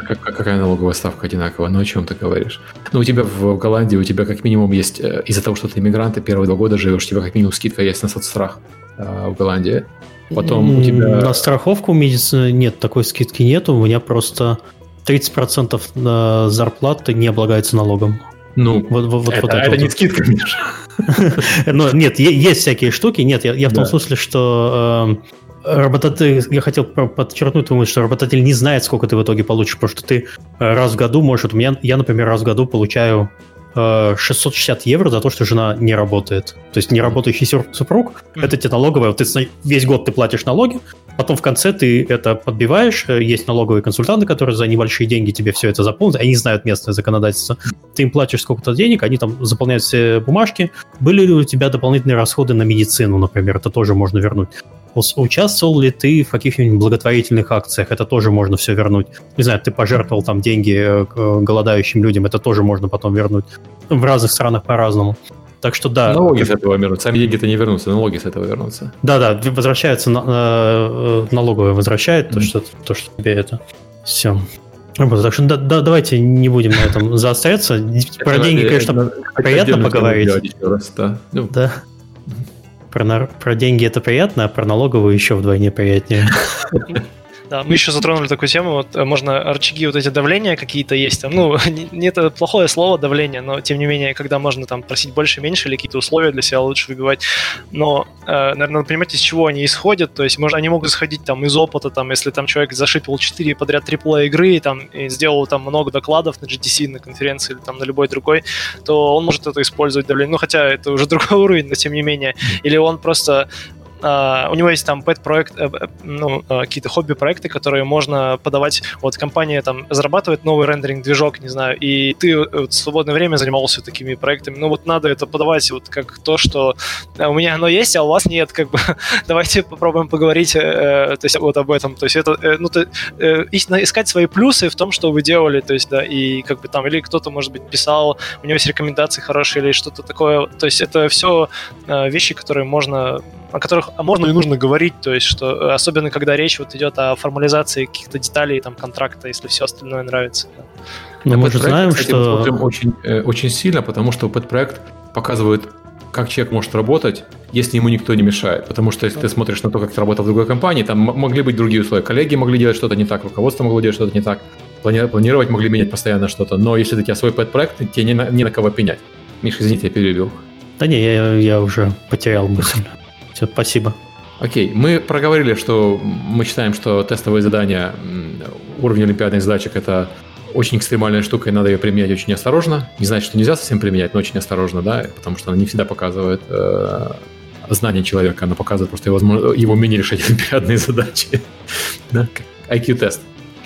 как, какая налоговая ставка одинаковая? Ну, о чем ты говоришь? Ну, у тебя в Голландии, у тебя как минимум есть, э, из-за того, что ты иммигрант, ты первые два года живешь, у тебя как минимум скидка есть на соцстрах э, в Голландии. Потом у тебя... На страховку медицины нет, такой скидки нет. У меня просто 30% зарплаты не облагается налогом. Ну, вот, вот, это, вот это, это вот. не скидка, Миша. Ну, нет, есть всякие штуки. Нет, я, я в том смысле, что э, работодатель, я хотел подчеркнуть, думаю, что работодатель не знает, сколько ты в итоге получишь, потому что ты э, раз в году можешь, вот у меня, я, например, раз в году получаю 660 э, евро за то, что жена не работает. То есть неработающий супруг, это тебе налоговая, вот ты весь год ты платишь налоги, потом в конце ты это подбиваешь, э, есть налоговые консультанты, которые за небольшие деньги тебе все это заполнят, они знают местное законодательство. Ты им платишь сколько-то денег, они там заполняют все бумажки. Были ли у тебя дополнительные расходы на медицину, например, это тоже можно вернуть. Участвовал ли ты в каких-нибудь благотворительных акциях? Это тоже можно все вернуть. Не знаю, ты пожертвовал там деньги э, голодающим людям, это тоже можно потом вернуть. В разных странах по-разному. Так что да. Налоги с этого вернутся. Сами деньги-то не вернутся, налоги с этого вернутся. Да, да, возвращается на, э, налоговая возвращает mm-hmm. то, что, то, что тебе это. Все. Так что да, да, давайте не будем на этом заостряться. Про деньги, конечно, приятно поговорить. Да. Ну. да. Про, про деньги это приятно, а про налоговую еще вдвойне приятнее. Да, мы еще затронули такую тему, вот э, можно рычаги вот эти давления какие-то есть, ну, не, это плохое слово давление, но тем не менее, когда можно там просить больше, меньше или какие-то условия для себя лучше выбивать, но, э, наверное, надо понимать, из чего они исходят, то есть, может, они могут исходить там из опыта, там, если там человек зашипил 4 подряд AAA игры, там, и сделал там много докладов на GTC, на конференции или там на любой другой, то он может это использовать давление, ну, хотя это уже другой уровень, но тем не менее, или он просто а, у него есть там пэт-проект, э, э, ну, а, какие-то хобби-проекты, которые можно подавать. Вот компания там зарабатывает новый рендеринг-движок, не знаю, и ты вот, в свободное время занимался такими проектами. Ну вот надо это подавать вот как то, что у меня оно есть, а у вас нет, как бы давайте попробуем поговорить э, то есть вот об этом. То есть это, э, ну, то, э, искать свои плюсы в том, что вы делали, то есть, да, и как бы там, или кто-то, может быть, писал, у него есть рекомендации хорошие или что-то такое. То есть это все э, вещи, которые можно о которых можно и нужно говорить, то есть что э, особенно когда речь вот идет о формализации каких-то деталей там контракта, если все остальное нравится. Да. Но мы же знаем, кстати, что очень э, очень сильно, потому что этот проект показывает как человек может работать, если ему никто не мешает. Потому что если ты смотришь на то, как ты работал в другой компании, там могли быть другие условия. Коллеги могли делать что-то не так, руководство могло делать что-то не так, планировать могли менять постоянно что-то. Но если у тебя свой пэт-проект, тебе не на, не на кого пенять. Миша, извините, я перебил. Да не, я, я уже потерял мысль. Все, спасибо. Окей, мы проговорили, что мы считаем, что тестовые задания, уровень олимпиадных задачек — это очень экстремальная штука, и надо ее применять очень осторожно. Не значит, что нельзя совсем применять, но очень осторожно, да, потому что она не всегда показывает э, знание человека, она показывает просто его, его умение решать олимпиадные задачи. да? IQ-тест.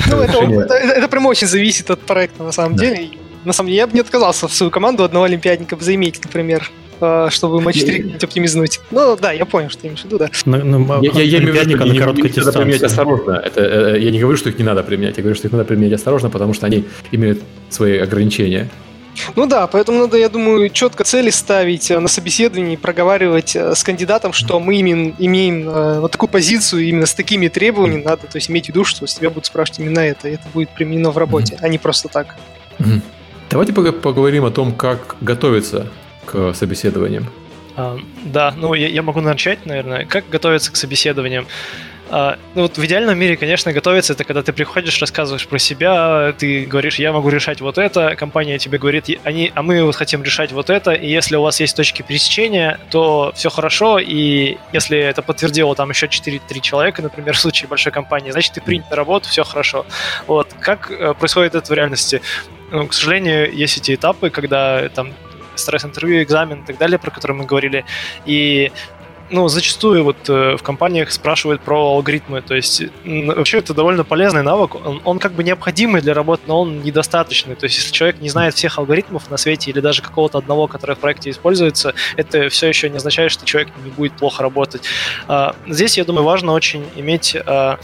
Ну, это, это, это прям очень зависит от проекта, на самом да. деле. На самом деле, я бы не отказался в свою команду одного олимпиадника заиметь, например. Э, чтобы матч 3 оптимизнуть. Ну да, я понял, что ты имеешь в виду, да. Ну, ну, я, я, я имею в виду, что на короткой дистанции. Надо применять осторожно. Это, э, я не говорю, что их не надо применять, я говорю, что их надо применять осторожно, потому что они имеют свои ограничения. Ну да, поэтому надо, я думаю, четко цели ставить э, на собеседовании, проговаривать с кандидатом, что мы именно имеем вот такую позицию, именно с такими требованиями надо, то есть иметь в виду, что с тебя будут спрашивать именно это, и это будет применено в работе, mm-hmm. а не просто так. Mm-hmm. Давайте поговорим о том, как готовиться к собеседованиям? А, да, ну я, я могу начать, наверное. Как готовиться к собеседованиям? А, ну вот в идеальном мире, конечно, готовиться это когда ты приходишь, рассказываешь про себя, ты говоришь, я могу решать вот это, компания тебе говорит, они, а мы вот хотим решать вот это, и если у вас есть точки пересечения, то все хорошо, и если это подтвердило там еще 4-3 человека, например, в случае большой компании, значит, ты принят на работу, все хорошо. Вот. Как э, происходит это в реальности? Ну, к сожалению, есть эти этапы, когда там стресс-интервью, экзамен и так далее, про которые мы говорили. И ну, зачастую вот э, в компаниях спрашивают про алгоритмы, то есть вообще это довольно полезный навык, он, он как бы необходимый для работы, но он недостаточный, то есть если человек не знает всех алгоритмов на свете или даже какого-то одного, который в проекте используется, это все еще не означает, что человек не будет плохо работать. А, здесь, я думаю, важно очень иметь а,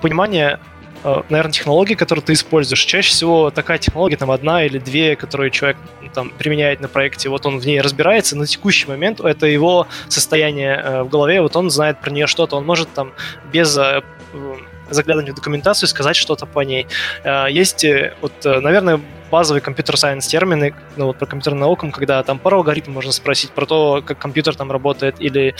понимание наверное, технологии, которые ты используешь. Чаще всего такая технология, там, одна или две, которые человек там, применяет на проекте, вот он в ней разбирается, на текущий момент это его состояние э, в голове, вот он знает про нее что-то, он может там без э, заглядывания в документацию сказать что-то по ней. Есть, вот, наверное, базовые компьютер-сайенс термины, ну, вот про компьютерную науку, когда там про алгоритм можно спросить, про то, как компьютер там работает, или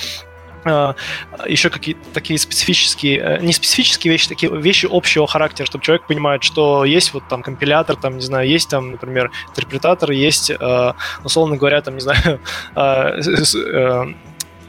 еще какие-то такие специфические, э, не специфические вещи, такие вещи общего характера, чтобы человек понимает, что есть вот там компилятор, там, не знаю, есть там, например, интерпретатор, есть, э, условно говоря, там, не знаю, э,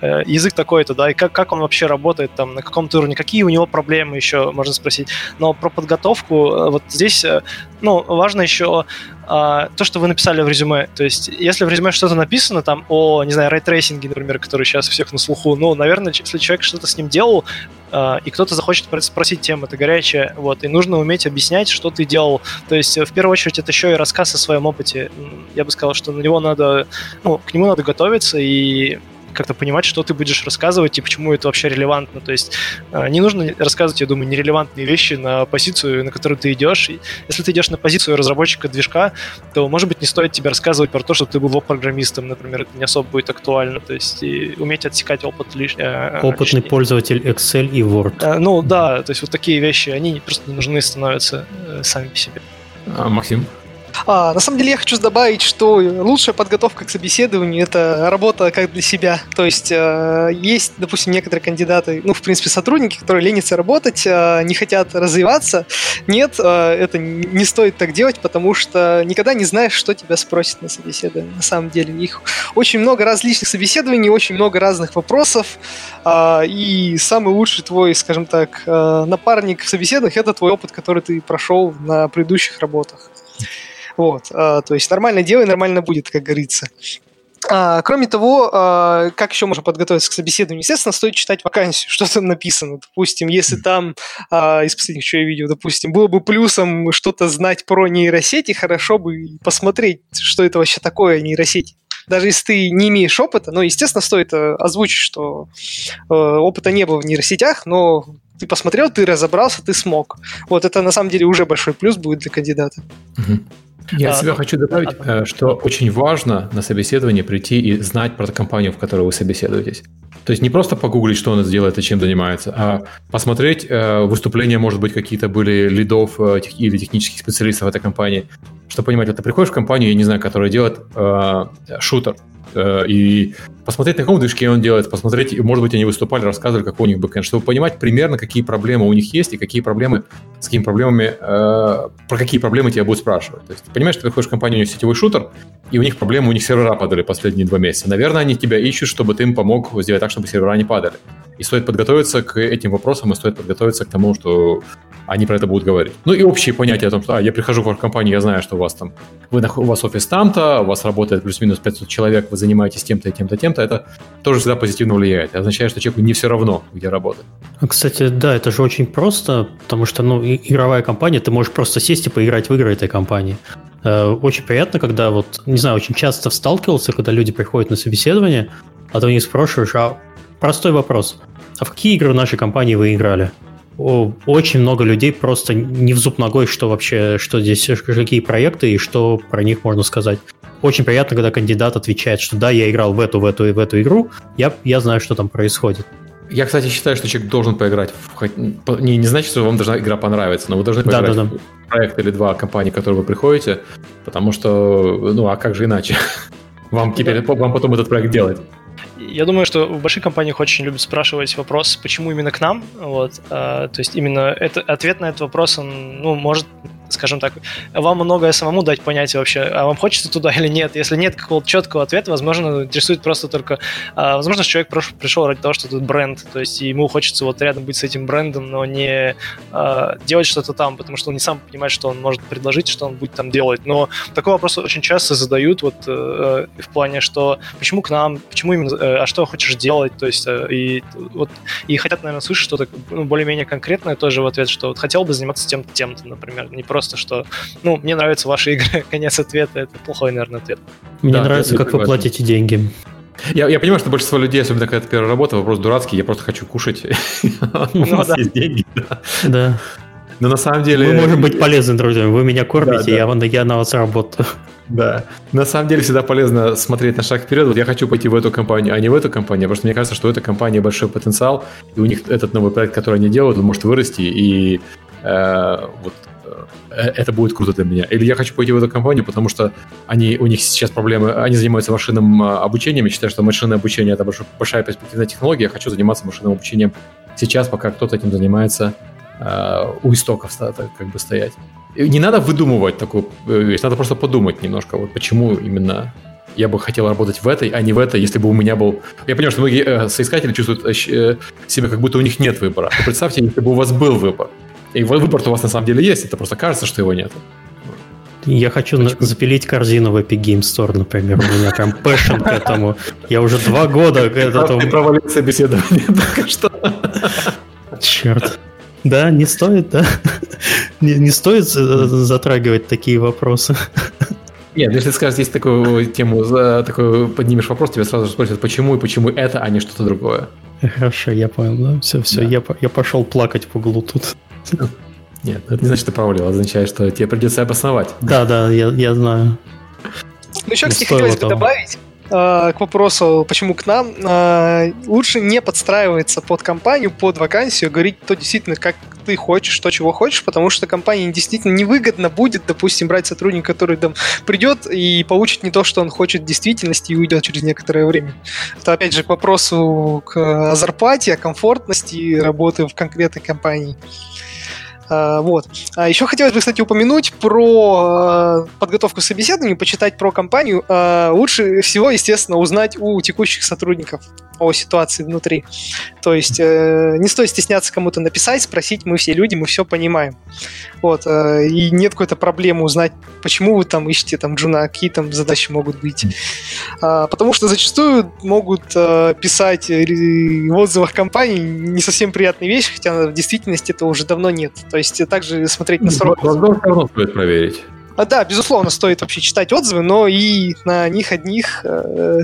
Э, язык такой-то, да, и как, как он вообще работает там, на каком-то уровне, какие у него проблемы еще, можно спросить. Но про подготовку, э, вот здесь, э, ну, важно еще а, то, что вы написали в резюме. То есть, если в резюме что-то написано там о, не знаю, ray tracing е, например, который сейчас у всех на слуху, ну, наверное, если человек что-то с ним делал, а, и кто-то захочет спросить, тема это горячая, вот, и нужно уметь объяснять, что ты делал. То есть, в первую очередь, это еще и рассказ о своем опыте. Я бы сказал, что на него надо, ну, к нему надо готовиться и как-то понимать, что ты будешь рассказывать и почему это вообще релевантно. То есть э, не нужно рассказывать, я думаю, нерелевантные вещи на позицию, на которую ты идешь. И если ты идешь на позицию разработчика движка, то, может быть, не стоит тебе рассказывать про то, что ты был веб-программистом, например, это не особо будет актуально. То есть и уметь отсекать опыт лишний. Э, Опытный лишний. пользователь Excel и Word. Ну да, то есть вот такие вещи, они просто не нужны становятся сами по себе. А, Максим? А, на самом деле я хочу добавить, что лучшая подготовка к собеседованию это работа как для себя. То есть э, есть, допустим, некоторые кандидаты, ну, в принципе, сотрудники, которые ленятся работать, э, не хотят развиваться. Нет, э, это не стоит так делать, потому что никогда не знаешь, что тебя спросят на собеседовании. На самом деле их очень много различных собеседований, очень много разных вопросов, э, и самый лучший твой, скажем так, напарник в собеседованиях это твой опыт, который ты прошел на предыдущих работах. Вот, а, то есть нормально делай, нормально будет, как говорится. А, кроме того, а, как еще можно подготовиться к собеседованию? Естественно, стоит читать вакансию, что там написано. Допустим, если там, из последних, что я видел, допустим, было бы плюсом что-то знать про нейросети, хорошо бы посмотреть, что это вообще такое нейросети. Даже если ты не имеешь опыта, ну, естественно, стоит э, озвучить, что э, опыта не было в нейросетях, но ты посмотрел, ты разобрался, ты смог. Вот это на самом деле уже большой плюс будет для кандидата. Угу. Я от себя хочу добавить, э, что очень важно на собеседование прийти и знать про компанию, в которой вы собеседуетесь. То есть не просто погуглить, что она делает и чем занимается, а посмотреть э, выступления, может быть, какие-то были лидов э, или технических специалистов этой компании, чтобы понимать, вот ты приходишь в компанию, я не знаю, которая делает шутер, Э, и посмотреть, на каком движке он делает, посмотреть, может быть, они выступали, рассказывали, какой у них бэкэнд, чтобы понимать примерно, какие проблемы у них есть и какие проблемы, с какими проблемами, э, про какие проблемы тебя будут спрашивать. То есть ты понимаешь, что ты приходишь в компанию, у них сетевой шутер, и у них проблемы, у них сервера падали последние два месяца. Наверное, они тебя ищут, чтобы ты им помог сделать так, чтобы сервера не падали. И стоит подготовиться к этим вопросам, и стоит подготовиться к тому, что они про это будут говорить. Ну и общие понятия о том, что а, я прихожу в вашу компанию, я знаю, что у вас там, вы, у вас офис там-то, у вас работает плюс-минус 500 человек, вы занимаетесь тем-то и тем-то, тем-то, это тоже всегда позитивно влияет. Это означает, что человеку не все равно, где работать. А, кстати, да, это же очень просто, потому что, ну, игровая компания, ты можешь просто сесть и поиграть в игры этой компании. Э, очень приятно, когда вот, не знаю, очень часто сталкивался, когда люди приходят на собеседование, а ты у них спрашиваешь, а простой вопрос, а в какие игры в нашей компании вы играли? Очень много людей просто не в зуб ногой, что вообще, что здесь, какие проекты и что про них можно сказать. Очень приятно, когда кандидат отвечает, что да, я играл в эту, в эту и в эту игру, я, я знаю, что там происходит. Я, кстати, считаю, что человек должен поиграть. В... Не, не значит, что вам должна игра понравиться, но вы должны поиграть да, да, да. в проект или два компании, к которой вы приходите, потому что, ну, а как же иначе? Вам теперь, вам потом этот проект делать. Я думаю, что в больших компаниях очень любят спрашивать вопрос, почему именно к нам. Вот, а, то есть именно это, ответ на этот вопрос, он, ну, может скажем так, вам многое самому дать понять вообще, а вам хочется туда или нет. Если нет какого-то четкого ответа, возможно, интересует просто только... А, возможно, человек пришел ради того, что тут бренд, то есть ему хочется вот рядом быть с этим брендом, но не а, делать что-то там, потому что он не сам понимает, что он может предложить, что он будет там делать. Но такой вопрос очень часто задают вот э, в плане, что почему к нам, почему именно, э, а что хочешь делать, то есть э, и вот и хотят, наверное, слышать что-то ну, более-менее конкретное тоже в ответ, что вот хотел бы заниматься тем-то, тем-то, например, не просто просто, что, ну, мне нравятся ваши игры, конец ответа, это плохой, наверное, ответ. Мне да, нравится, как вы платите деньги. Я, я понимаю, что большинство людей, особенно когда это первая работа, вопрос дурацкий, я просто хочу кушать. У ну вас есть деньги. Да. Но на самом деле... Мы можем быть полезны, друзья. Вы меня кормите, Я, я на вас работаю. Да. На самом деле всегда полезно смотреть на шаг вперед. Вот я хочу пойти в эту компанию, а не в эту компанию, потому что мне кажется, что у этой компании большой потенциал, и у них этот новый проект, который они делают, он может вырасти, и э, вот это будет круто для меня. Или я хочу пойти в эту компанию, потому что они, у них сейчас проблемы, они занимаются машинным а, обучением, я считаю, что машинное обучение это большая перспективная технология, я хочу заниматься машинным обучением сейчас, пока кто-то этим занимается, э, у истоков как бы стоять. И не надо выдумывать такую э, вещь, надо просто подумать немножко, вот почему именно я бы хотел работать в этой, а не в этой, если бы у меня был... Я понимаю, что многие э, соискатели чувствуют э, себя, как будто у них нет выбора. Но представьте, если бы у вас был выбор. И выбор у вас на самом деле есть, это просто кажется, что его нет. Я хочу на- запилить корзину в Epic Game Store, например. У меня прям passion к этому. Я уже два года к этому... Ты провалил собеседование только что. Черт. Да, не стоит, да? Не, не стоит затрагивать такие вопросы. Нет, если скажешь, здесь такую тему, такой поднимешь вопрос, тебя сразу спросят, почему и почему это, а не что-то другое. Хорошо, я понял, да? Все, все, да. Я, я пошел плакать в углу тут. Нет, это не значит, что ты провалил, это означает, что тебе придется обосновать. Да, да, я, я знаю. Ну, еще, кстати, хотелось бы добавить э, к вопросу, почему к нам, э, лучше не подстраиваться под компанию, под вакансию, говорить то действительно, как ты хочешь, то, чего хочешь, потому что компании действительно невыгодно будет, допустим, брать сотрудника, который там придет и получит не то, что он хочет в действительности и уйдет через некоторое время. Это, опять же, к вопросу к зарплате, о комфортности работы в конкретной компании. А, вот. А еще хотелось бы, кстати, упомянуть про э, подготовку к собеседованию, почитать про компанию. А, лучше всего, естественно, узнать у текущих сотрудников о ситуации внутри. То есть э, не стоит стесняться кому-то написать, спросить, мы все люди, мы все понимаем. Вот, э, и нет какой-то проблемы узнать, почему вы там ищете там джуна, какие там задачи могут быть. А, потому что зачастую могут э, писать в отзывах компаний не совсем приятные вещи, хотя в действительности это уже давно нет. То есть также смотреть на срок. Возможно, равно стоит проверить. А, да, безусловно, стоит вообще читать отзывы, но и на них одних, э,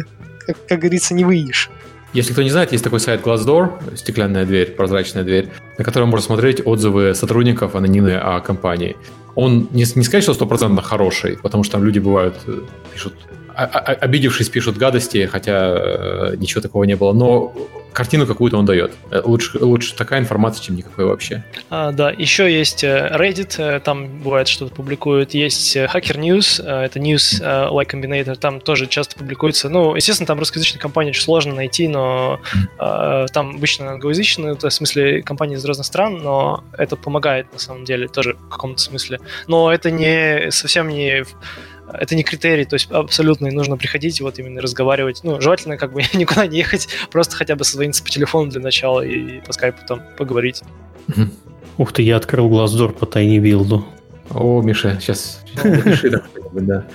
как, как говорится, не выйдешь. Если кто не знает, есть такой сайт Glassdoor, стеклянная дверь, прозрачная дверь, на котором можно смотреть отзывы сотрудников анонимные о компании. Он не, не сказать, что стопроцентно хороший, потому что там люди бывают, э, пишут обидевшись, пишут гадости, хотя э, ничего такого не было. Но картину какую-то он дает. Э, лучше, лучше такая информация, чем никакой вообще. А, да, еще есть э, Reddit, там бывает что-то публикуют. Есть Hacker News, это News Y Combinator, там тоже часто публикуется. Ну, естественно, там русскоязычная компания очень сложно найти, но там обычно англоязычные, в смысле компании из разных стран, но это помогает на самом деле тоже в каком-то смысле. Но это не совсем не это не критерий, то есть абсолютно нужно приходить и вот именно разговаривать. Ну, желательно как бы никуда не ехать, просто хотя бы созвониться по телефону для начала и по скайпу там поговорить. Ух ты, я открыл глаздор по тайне билду. О, Миша, сейчас да.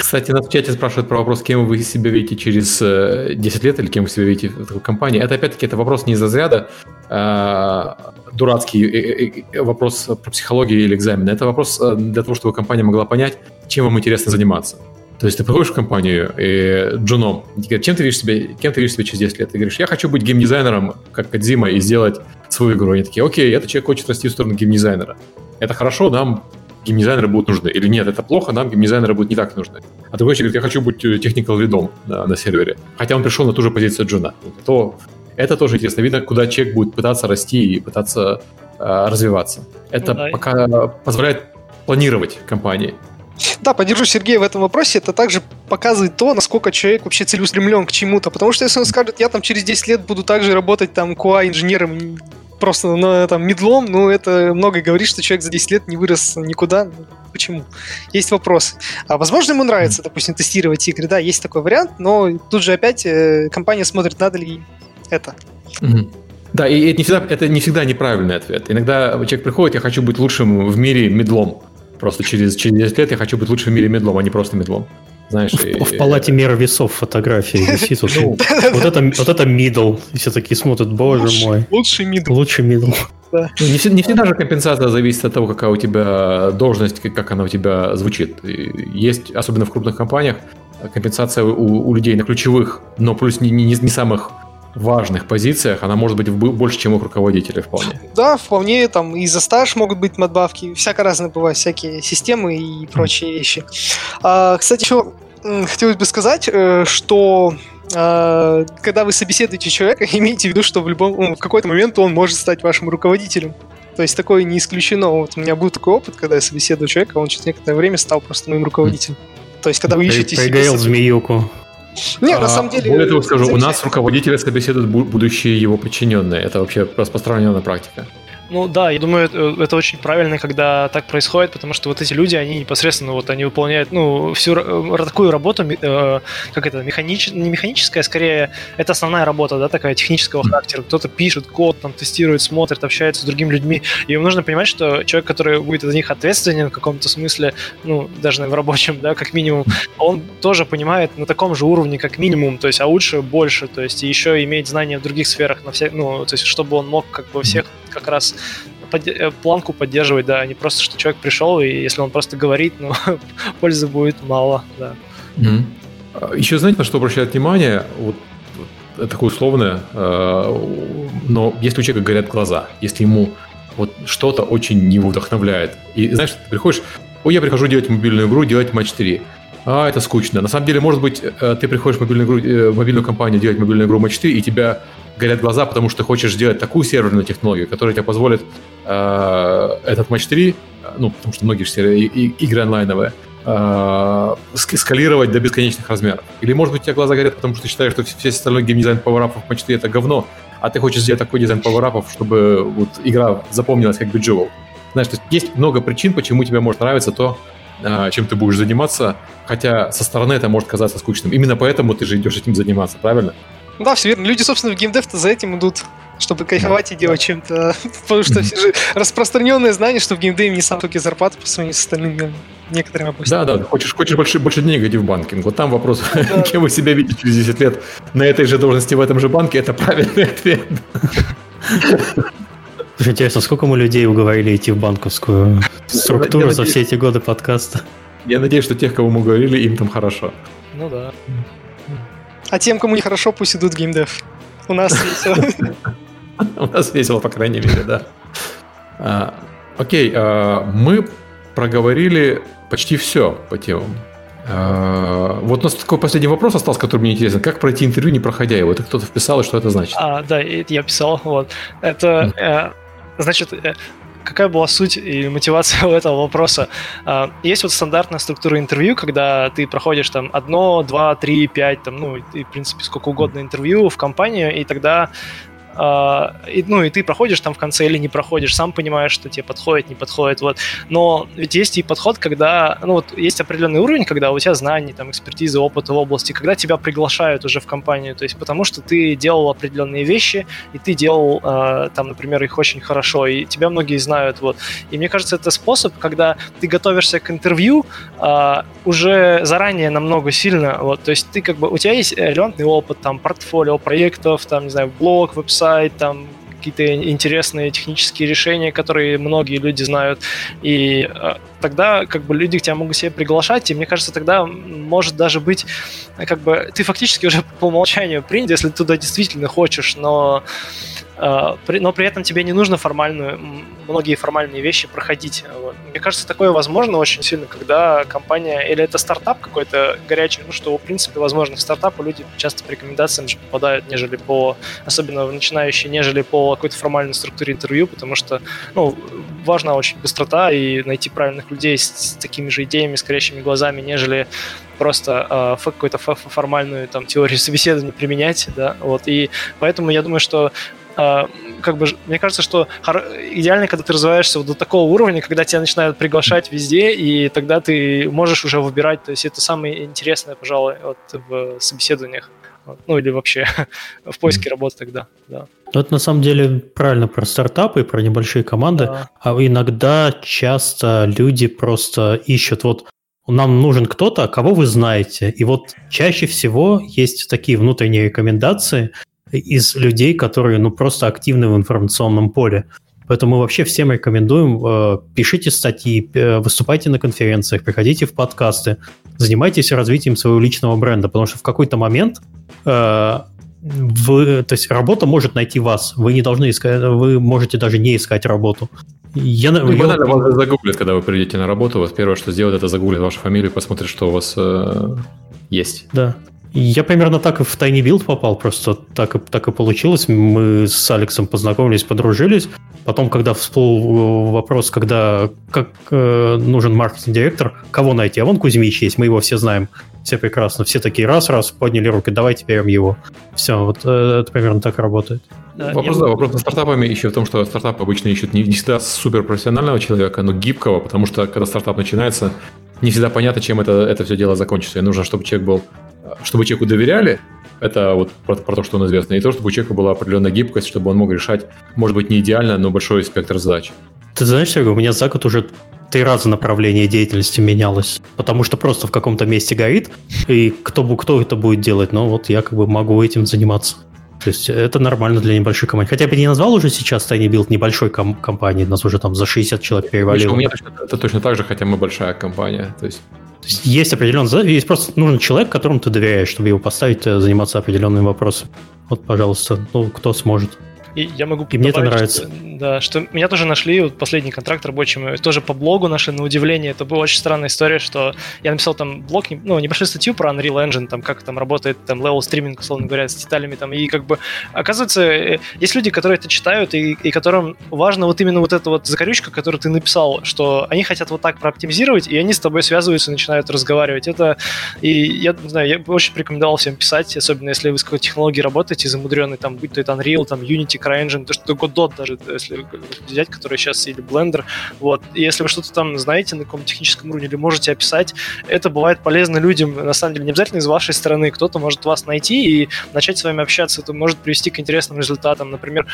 Кстати, нас в чате спрашивают про вопрос, кем вы себя видите через 10 э, лет или кем вы себя видите в такой компании. Это опять-таки это вопрос не из разряда э, дурацкий э, э, вопрос про психологию или экзамен. Это вопрос для того, чтобы компания могла понять, чем вам интересно заниматься. То есть ты приходишь в компанию и джуном, чем ты видишь себя, кем ты видишь себя через 10 лет? Ты говоришь, я хочу быть геймдизайнером, как Кадзима, и сделать свою игру. Они такие, окей, этот человек хочет расти в сторону геймдизайнера. Это хорошо, нам геймдизайнеры будут нужны. Или нет, это плохо, нам геймдизайнеры будут не так нужны. А другой человек говорит, я хочу быть техникал лидом на, на сервере. Хотя он пришел на ту же позицию джуна. То это тоже интересно. Видно, куда человек будет пытаться расти и пытаться э, развиваться. Это ну, да. пока позволяет планировать компании. Да, поддержу Сергея в этом вопросе. Это также показывает то, насколько человек вообще целеустремлен к чему-то. Потому что если он скажет, я там через 10 лет буду также работать там QA-инженером, просто на там медлом, ну, это много говорит, что человек за 10 лет не вырос никуда. Ну, почему? Есть вопрос. А возможно, ему нравится, допустим, тестировать игры, да, есть такой вариант, но тут же опять э, компания смотрит, надо ли это. Да, и это не, всегда, это не всегда неправильный ответ. Иногда человек приходит, я хочу быть лучшим в мире медлом. Просто через, через 10 лет я хочу быть лучшим в мире медлом, а не просто медлом знаешь... В, и... в палате мер весов фотографии висит. Вот, ну, это, вот это middle. И все такие смотрят, боже мой. Лучший middle. Лучший. Да. Ну, не, не всегда же компенсация зависит от того, какая у тебя должность, как она у тебя звучит. Есть, особенно в крупных компаниях, компенсация у, у людей на ключевых, но плюс не, не, не самых важных позициях, она может быть больше, чем у руководителей вполне. Да, вполне, там и за стаж могут быть надбавки, всяко разные бывают, всякие системы и прочие вещи. А, кстати, еще хотелось бы сказать, э, что э, когда вы собеседуете человека, имейте в виду, что в любом ну, в какой-то момент он может стать вашим руководителем. То есть такое не исключено. Вот у меня был такой опыт, когда я собеседую человека, он через некоторое время стал просто моим руководителем. То есть, когда вы ищете себе... змеюку. Нет, на самом деле... Более того, скажу, у нас руководители собеседуют будущие его подчиненные. Это вообще распространенная практика. Ну да, я думаю, это очень правильно, когда так происходит, потому что вот эти люди, они непосредственно вот они выполняют, ну, всю э, такую работу, э, как это, механич... не механическая, скорее, это основная работа, да, такая технического характера. Кто-то пишет код, там, тестирует, смотрит, общается с другими людьми. И им нужно понимать, что человек, который будет за них ответственен в каком-то смысле, ну, даже в рабочем, да, как минимум, он тоже понимает на таком же уровне, как минимум, то есть, а лучше больше, то есть, еще иметь знания в других сферах, на все, ну, то есть, чтобы он мог как бы всех как раз под, э, планку поддерживать, да, а не просто, что человек пришел, и если он просто говорит, ну, пользы будет мало, да. Mm-hmm. Еще знаете, на что обращают внимание? Вот такое условное, э, но если у человека горят глаза, если ему вот что-то очень не вдохновляет. И знаешь, ты приходишь, ой, я прихожу делать мобильную игру, делать матч 3. А, это скучно. На самом деле, может быть, э, ты приходишь в мобильную, игру, в мобильную компанию делать мобильную игру матч 3, и тебя горят глаза, потому что ты хочешь сделать такую серверную технологию, которая тебе позволит э, этот матч 3, ну, потому что многие же игры онлайновые, э, скалировать до бесконечных размеров. Или, может быть, у тебя глаза горят, потому что ты считаешь, что все остальные геймдизайн пауэрапов матч 3 это говно, а ты хочешь сделать такой дизайн пауэрапов, чтобы вот игра запомнилась как Bejewel. Знаешь, то есть есть много причин, почему тебе может нравиться то, э, чем ты будешь заниматься, хотя со стороны это может казаться скучным. Именно поэтому ты же идешь этим заниматься, правильно? Да, все верно. Люди, собственно, в геймдев-то за этим идут чтобы кайфовать и делать чем-то. Потому что все же распространенное знание, что в геймдеве не самые высокие зарплаты по сравнению с остальными некоторыми областями. Да, да, хочешь, хочешь больше, больше денег, иди в банкинг. Вот там вопрос, да. кем вы себя видите через 10 лет на этой же должности в этом же банке, это правильный ответ. Слушай, интересно, сколько мы людей уговорили идти в банковскую структуру за все эти годы подкаста? Я надеюсь, что тех, кого мы говорили, им там хорошо. Ну да. А тем, кому не хорошо, пусть идут в геймдев. У нас весело. У нас весело, по крайней мере, да. А, окей, а, мы проговорили почти все по темам. А, вот у нас такой последний вопрос остался, который мне интересен. Как пройти интервью, не проходя его? Это кто-то вписал, и что это значит? А, да, я писал. Вот. Это, э, значит, э, какая была суть и мотивация у этого вопроса? А, есть вот стандартная структура интервью, когда ты проходишь там одно, два, три, пять, там, ну, и, в принципе, сколько угодно интервью в компанию, и тогда и, ну, и ты проходишь там в конце или не проходишь, сам понимаешь, что тебе подходит, не подходит, вот. Но ведь есть и подход, когда, ну, вот есть определенный уровень, когда у тебя знаний, там, экспертизы, опыта в области, когда тебя приглашают уже в компанию, то есть потому что ты делал определенные вещи, и ты делал, uh, там, например, их очень хорошо, и тебя многие знают, вот. И мне кажется, это способ, когда ты готовишься к интервью uh, уже заранее намного сильно, вот, то есть ты как бы, у тебя есть релевантный опыт, там, портфолио проектов, там, не знаю, блог, веб-сайт, сайт, там какие-то интересные технические решения, которые многие люди знают. И э, тогда как бы люди к тебя могут себе приглашать, и мне кажется, тогда может даже быть как бы ты фактически уже по умолчанию принят, если ты туда действительно хочешь, но а, но при этом тебе не нужно формальную, многие формальные вещи проходить. Вот. Мне кажется, такое возможно очень сильно, когда компания, или это стартап какой-то горячий, ну что, в принципе, возможно, в стартапы люди часто по рекомендациям же попадают, нежели по, особенно начинающие, нежели по какой-то формальной структуре интервью, потому что, ну, важна очень быстрота и найти правильных людей с, такими же идеями, с горящими глазами, нежели просто э, какую-то формальную там теорию собеседования применять, да, вот, и поэтому я думаю, что а, как бы, мне кажется, что идеально, когда ты развиваешься вот до такого уровня, когда тебя начинают приглашать везде, и тогда ты можешь уже выбирать, то есть это самое интересное, пожалуй, вот, в собеседованиях. Ну или вообще в поиске работы тогда, да. Ну, это на самом деле правильно про стартапы и про небольшие команды. Да. А иногда часто люди просто ищут, вот нам нужен кто-то, кого вы знаете. И вот чаще всего есть такие внутренние рекомендации, из людей, которые ну, просто активны в информационном поле. Поэтому мы вообще всем рекомендуем, э, пишите статьи, э, выступайте на конференциях, приходите в подкасты, занимайтесь развитием своего личного бренда, потому что в какой-то момент э, вы, то есть работа может найти вас, вы не должны искать, вы можете даже не искать работу. Я, ну, я... Банально вас загуглят, когда вы придете на работу, вас первое, что сделают, это загуглят вашу фамилию, посмотрят, что у вас э, есть. Да. Я примерно так и в Tiny Build попал, просто так и, так и получилось. Мы с Алексом познакомились, подружились. Потом, когда всплыл вопрос, когда как э, нужен маркетинг-директор, кого найти? А вон Кузьмич есть, мы его все знаем. Все прекрасно. Все такие раз-раз, подняли руки, давайте берем его. Все, вот э, это примерно так работает. Да, вопрос, да, вопрос со стартапами еще в том, что стартапы обычно ищут не, не всегда суперпрофессионального человека, но гибкого, потому что когда стартап начинается, не всегда понятно, чем это, это все дело закончится. И нужно, чтобы человек был чтобы человеку доверяли, это вот про, про то, что он известно, и то, чтобы у человека была определенная гибкость, чтобы он мог решать, может быть, не идеально, но большой спектр задач. Ты знаешь, Серега, у меня за год уже три раза направление деятельности менялось, потому что просто в каком-то месте горит, и кто, кто это будет делать, ну вот я как бы могу этим заниматься. То есть это нормально для небольшой команды. Хотя бы не назвал уже сейчас Tiny Build небольшой ком- компанией, нас уже там за 60 человек перевалило. У меня точно, это точно так же, хотя мы большая компания. То есть то есть есть определенный задача, есть просто нужен человек, которому ты доверяешь, чтобы его поставить, э, заниматься определенными вопросами. Вот, пожалуйста, ну, кто сможет. И я могу И мне это нравится. Что, да, что меня тоже нашли, вот последний контракт рабочий, мы тоже по блогу нашли, на удивление. Это была очень странная история, что я написал там блог, ну, небольшую статью про Unreal Engine, там, как там работает там level стриминг, условно говоря, с деталями там, и как бы, оказывается, э, есть люди, которые это читают, и, и которым важно вот именно вот эта вот закорючка, которую ты написал, что они хотят вот так прооптимизировать, и они с тобой связываются и начинают разговаривать. Это, и я, не знаю, я бы очень рекомендовал всем писать, особенно если вы с какой-то технологией работаете, замудренной, там, будь то это Unreal, там, Unity, CryEngine, то что Godot даже, если взять, который сейчас, или Blender, вот, и если вы что-то там знаете на каком техническом уровне или можете описать, это бывает полезно людям, на самом деле, не обязательно из вашей стороны, кто-то может вас найти и начать с вами общаться, это может привести к интересным результатам, например,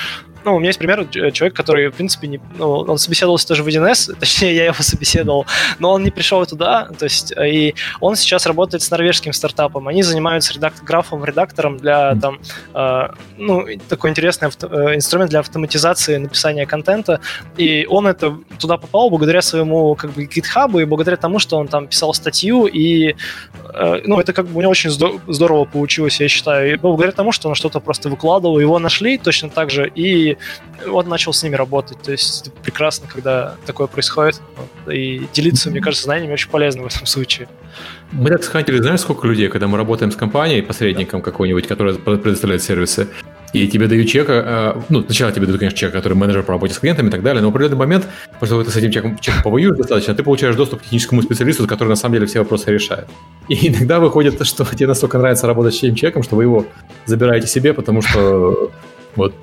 ну, у меня есть пример, человек, который, в принципе, не, ну, он собеседовался тоже в 1С, точнее, я его собеседовал, но он не пришел туда, то есть, и он сейчас работает с норвежским стартапом, они занимаются редак- графовым редактором для, там, э, ну, такой интересный авто- э, инструмент для автоматизации написания контента, и он это туда попал благодаря своему, как бы, GitHub и благодаря тому, что он там писал статью, и, э, ну, это как бы у него очень здорово получилось, я считаю, и благодаря тому, что он что-то просто выкладывал, его нашли точно так же, и он начал с ними работать, то есть прекрасно, когда такое происходит, и делиться, мне кажется, знаниями очень полезно в этом случае. Мы так схантили, знаешь, сколько людей, когда мы работаем с компанией, посредником какой-нибудь, который предоставляет сервисы, и тебе дают чека, э, ну, сначала тебе дают, конечно, чек, который менеджер по работе с клиентами и так далее, но в определенный момент, после того, как ты с этим чеком, чеком повоюешь достаточно, ты получаешь доступ к техническому специалисту, который на самом деле все вопросы решает. И иногда выходит, что тебе настолько нравится работать с этим чеком, что вы его забираете себе, потому что вот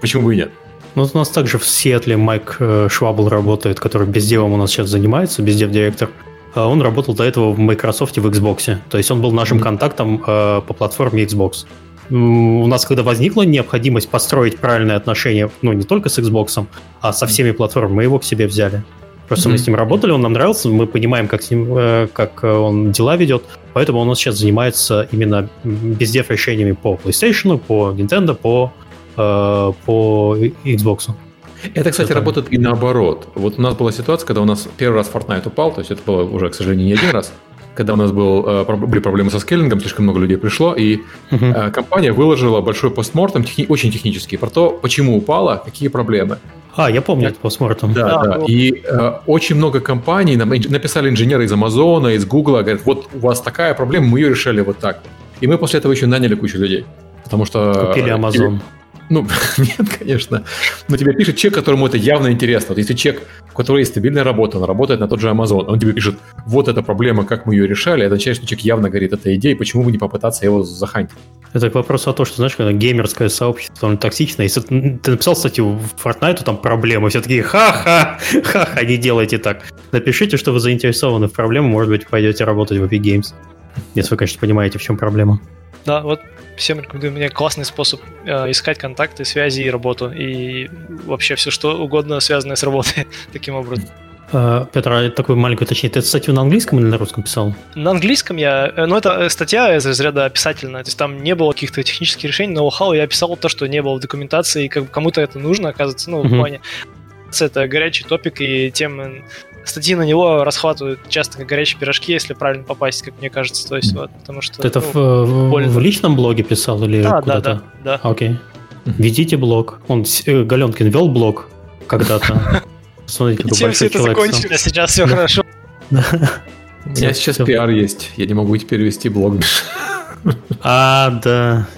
почему бы и нет. Ну, у нас также в Сиэтле Майк э, Швабл работает, который безделом у нас сейчас занимается, бездев-директор. А он работал до этого в Microsoft и в Xbox. То есть он был нашим контактом э, по платформе Xbox. У нас, когда возникла необходимость построить правильные отношения, ну, не только с Xbox, а со всеми платформами, мы его к себе взяли. Просто mm-hmm. мы с ним работали, он нам нравился, мы понимаем, как, с ним, э, как он дела ведет, поэтому он у нас сейчас занимается именно бездев решениями по PlayStation, по Nintendo, по, э, по Xbox. Это, кстати, это... работает и наоборот. Вот у нас была ситуация, когда у нас первый раз Fortnite упал, то есть это было уже, к сожалению, не один раз, когда у нас был, э, были проблемы со скейлингом, слишком много людей пришло, и uh-huh. компания выложила большой постмортом, техни- очень технический, про то, почему упала, какие проблемы. А, я помню этот постмортом. Да, да. да. И э, очень много компаний, нам написали инженеры из Амазона, из Гугла, говорят, вот у вас такая проблема, мы ее решали вот так. И мы после этого еще наняли кучу людей. Потому что... Купили Амазон. Ну, нет, конечно. Но тебе пишет человек, которому это явно интересно. Вот если человек, у которого есть стабильная работа, он работает на тот же Amazon, он тебе пишет, вот эта проблема, как мы ее решали, это означает, что человек явно горит этой идеей, почему бы не попытаться его захантить? Это вопрос о том, что, знаешь, когда геймерское сообщество, оно токсичное. Если ты написал статью в Fortnite, там проблемы, все такие, ха-ха, ха-ха, не делайте так. Напишите, что вы заинтересованы в проблеме, может быть, пойдете работать в Epic Games. Если вы, конечно, понимаете, в чем проблема. Да, вот всем рекомендую. Мне классный способ э, искать контакты, связи и работу. И вообще все, что угодно, связанное с работой таким образом. Uh, Петр, а такую маленькую уточнение. Ты статью на английском или на русском писал? На английском я... Э, ну, это э, статья из разряда описательная. То есть там не было каких-то технических решений, но хау я писал то, что не было в документации, и как кому-то это нужно, оказывается, ну, uh-huh. в плане... Это горячий топик, и тем статьи на него расхватывают часто как горячие пирожки, если правильно попасть, как мне кажется. То есть, вот, потому что, Ты это ну, в, больно. в личном блоге писал или да, куда-то? Да, да, да. Окей. Ведите блог. Он, э, Галенкин вел блог когда-то. Смотрите, какой Чем все это закончили, а сейчас все хорошо. У меня сейчас пиар есть. Я не могу теперь вести блог. А, да.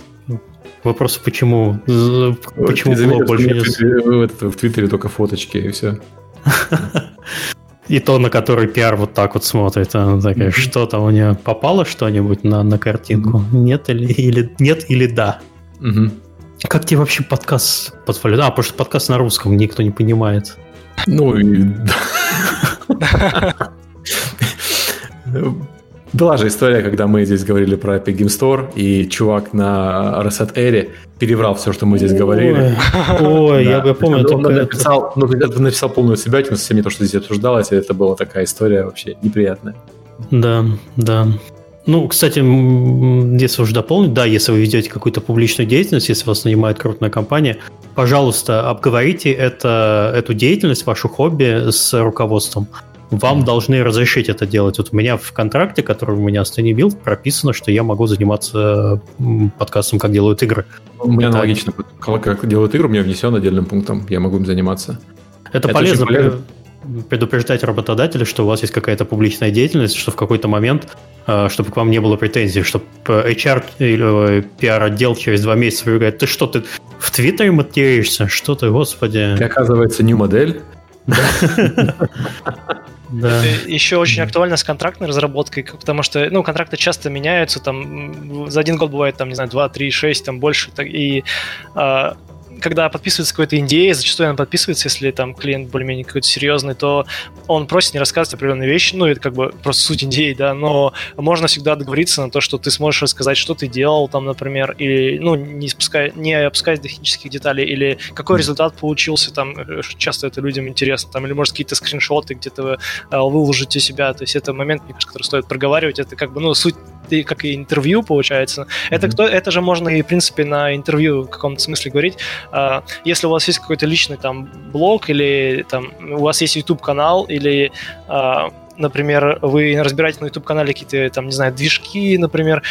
Вопрос, почему? Почему блог больше не... В Твиттере только фоточки и все. И то, на который пиар вот так вот смотрит. Она такая, mm-hmm. что там у нее попало что-нибудь на, на картинку? Mm-hmm. Нет или, или нет или да? Mm-hmm. Как тебе вообще подкаст позволяет? А, потому что подкаст на русском никто не понимает. Ну и... Была же история, когда мы здесь говорили про Epic Game Store, и чувак на Reset Air переврал все, что мы здесь говорили. Ой, я бы помню. Он написал, ну, написал полную себя со всеми то, что здесь обсуждалось, и это была такая история вообще неприятная. Да, да. Ну, кстати, если уже дополнить, да, если вы ведете какую-то публичную деятельность, если вас нанимает крупная компания, пожалуйста, обговорите это, эту деятельность, вашу хобби с руководством вам должны разрешить это делать. Вот у меня в контракте, который у меня Стэнни Билд, прописано, что я могу заниматься подкастом, как делают игры. У меня это... аналогично. Как делают игры, у меня внесен отдельным пунктом. Я могу им заниматься. Это, это полезно. полезно предупреждать работодателя, что у вас есть какая-то публичная деятельность, что в какой-то момент, э, чтобы к вам не было претензий, чтобы HR или PR-отдел через два месяца говорит, ты что, ты в Твиттере материшься? Что ты, господи? И оказывается, new модель. Да. Еще очень актуально с контрактной разработкой, потому что, ну, контракты часто меняются, там, за один год бывает, там, не знаю, 2, 3, 6, там, больше, и а, когда подписывается какой-то NDA, зачастую он подписывается, если там клиент более-менее какой-то серьезный, то он просит не рассказывать определенные вещи, ну, это как бы просто суть NDA, да, но можно всегда договориться на то, что ты сможешь рассказать, что ты делал там, например, или, ну, не, спускай, не опускать технических деталей, или какой результат получился, там, э, часто это людям интересно, там, или, может, какие-то скриншоты где-то вы э, выложите себя, то есть это момент, мне кажется, который стоит проговаривать, это как бы, ну, суть как и интервью, получается. Mm-hmm. Это, кто, это же можно и, в принципе, на интервью в каком-то смысле говорить. А, если у вас есть какой-то личный там блог или там у вас есть YouTube-канал или а, например, вы разбираете на YouTube-канале какие-то, там, не знаю, движки, например,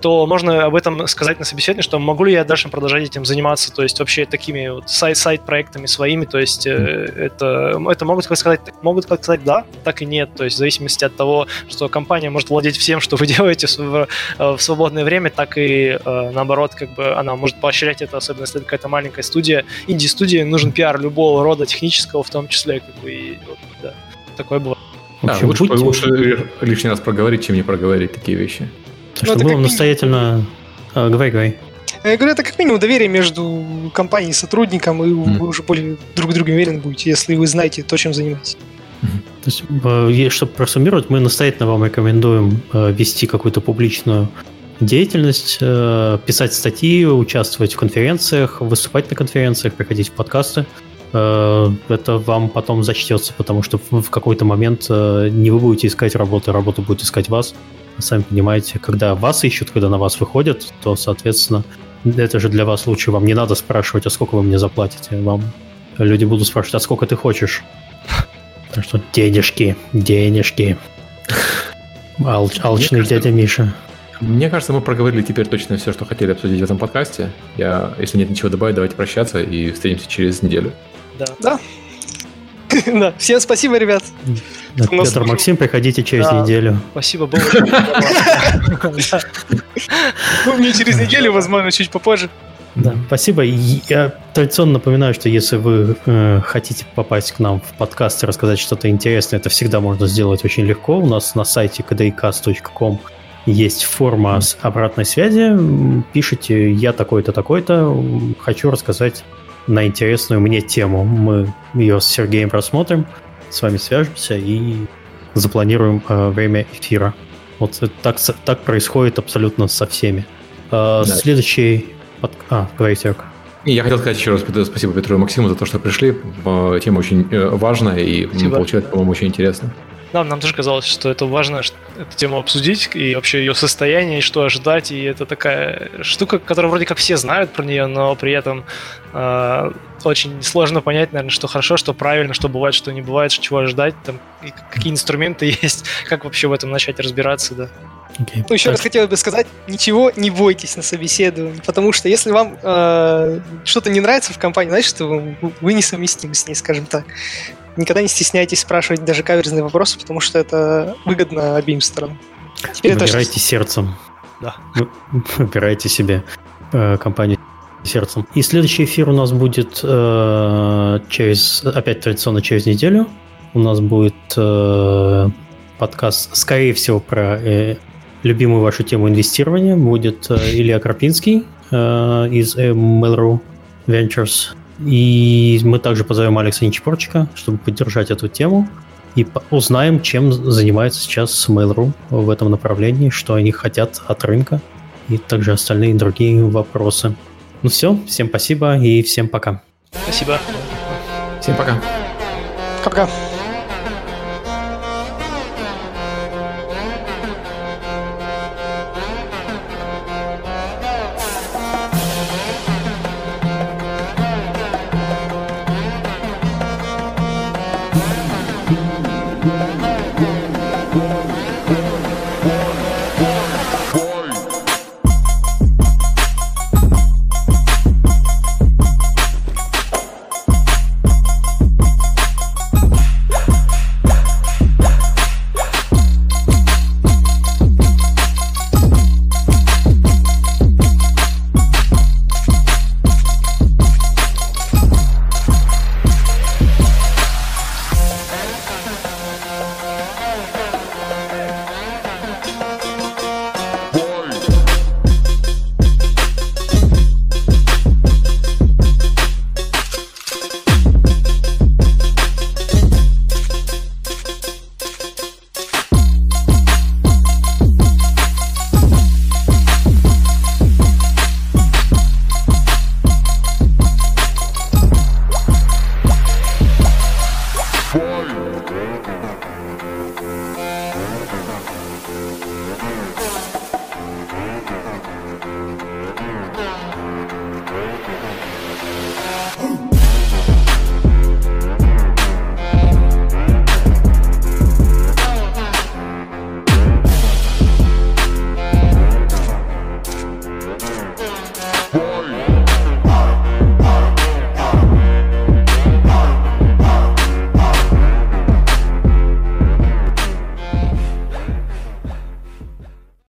то можно об этом сказать на собеседовании, что могу ли я дальше продолжать этим заниматься, то есть вообще такими вот сайт-проектами своими, то есть э, это, это могут сказать, могут как сказать да, так и нет, то есть в зависимости от того, что компания может владеть всем, что вы делаете в, э, в свободное время, так и э, наоборот, как бы она может поощрять это, особенно если это какая-то маленькая студия, инди-студии, нужен пиар любого рода технического, в том числе, как бы, и вот, да, такое бывает. Да, лучше, будьте... лучше лишний раз проговорить, чем не проговорить такие вещи. Так ну, что будем настоятельно... А, говори, говори. Я говорю, это как минимум доверие между компанией и сотрудником, и mm. вы уже более друг друга уверены будете, если вы знаете то, чем занимаетесь. То есть, э, чтобы просуммировать, мы настоятельно вам рекомендуем э, вести какую-то публичную деятельность, э, писать статьи, участвовать в конференциях, выступать на конференциях, приходить в подкасты. Это вам потом зачтется, потому что в какой-то момент не вы будете искать работу, работа будет искать вас сами понимаете, когда вас ищут, когда на вас выходят, то, соответственно, это же для вас лучше. Вам не надо спрашивать, а сколько вы мне заплатите. Вам люди будут спрашивать, а сколько ты хочешь. Так что денежки, денежки. Алч, алчный кажется, дядя Миша. Мне кажется, мы проговорили теперь точно все, что хотели обсудить в этом подкасте. Я, если нет ничего добавить, давайте прощаться и встретимся через неделю. Да. Да. Да. Всем спасибо, ребят. Да, Петр Максим, приходите через да, неделю. Спасибо, было мне через неделю, возможно, чуть попозже. Да, спасибо. Я традиционно напоминаю, что если вы э, хотите попасть к нам в подкаст и рассказать что-то интересное, это всегда можно сделать очень легко. У нас на сайте kdcast.com есть форма с обратной связи. Пишите «я такой-то, такой-то, хочу рассказать на интересную мне тему». Мы ее с Сергеем просмотрим с вами свяжемся и запланируем э, время эфира. Вот так, так происходит абсолютно со всеми. Э, да. Следующий... Под... А, говорите, Серег. Я хотел сказать еще раз спасибо Петру и Максиму за то, что пришли. Тема очень э, важная и получилось, по-моему, очень интересно. Да, нам тоже казалось, что это важно эту тему обсудить, и вообще ее состояние, и что ожидать, и это такая штука, которую вроде как все знают про нее, но при этом э, очень сложно понять, наверное, что хорошо, что правильно, что бывает, что не бывает, чего ожидать, там, какие инструменты есть, как вообще в этом начать разбираться, да. Okay. Ну, еще так. раз хотел бы сказать, ничего не бойтесь на собеседовании, потому что если вам э, что-то не нравится в компании, значит, что вы, вы несовместимы с ней, скажем так никогда не стесняйтесь спрашивать даже каверзные вопросы, потому что это выгодно обеим сторонам. Теперь Выбирайте точно... сердцем. Да. Выбирайте себе э, компанию сердцем. И следующий эфир у нас будет э, через, опять традиционно через неделю. У нас будет э, подкаст, скорее всего, про э, любимую вашу тему инвестирования. Будет э, Илья Крапинский э, из э, Mail.ru Ventures. И мы также позовем Алекса Нечепорчика, чтобы поддержать эту тему. И узнаем, чем занимается сейчас Mail.ru в этом направлении, что они хотят от рынка и также остальные другие вопросы. Ну все, всем спасибо и всем пока. Спасибо. Всем пока. Пока-пока.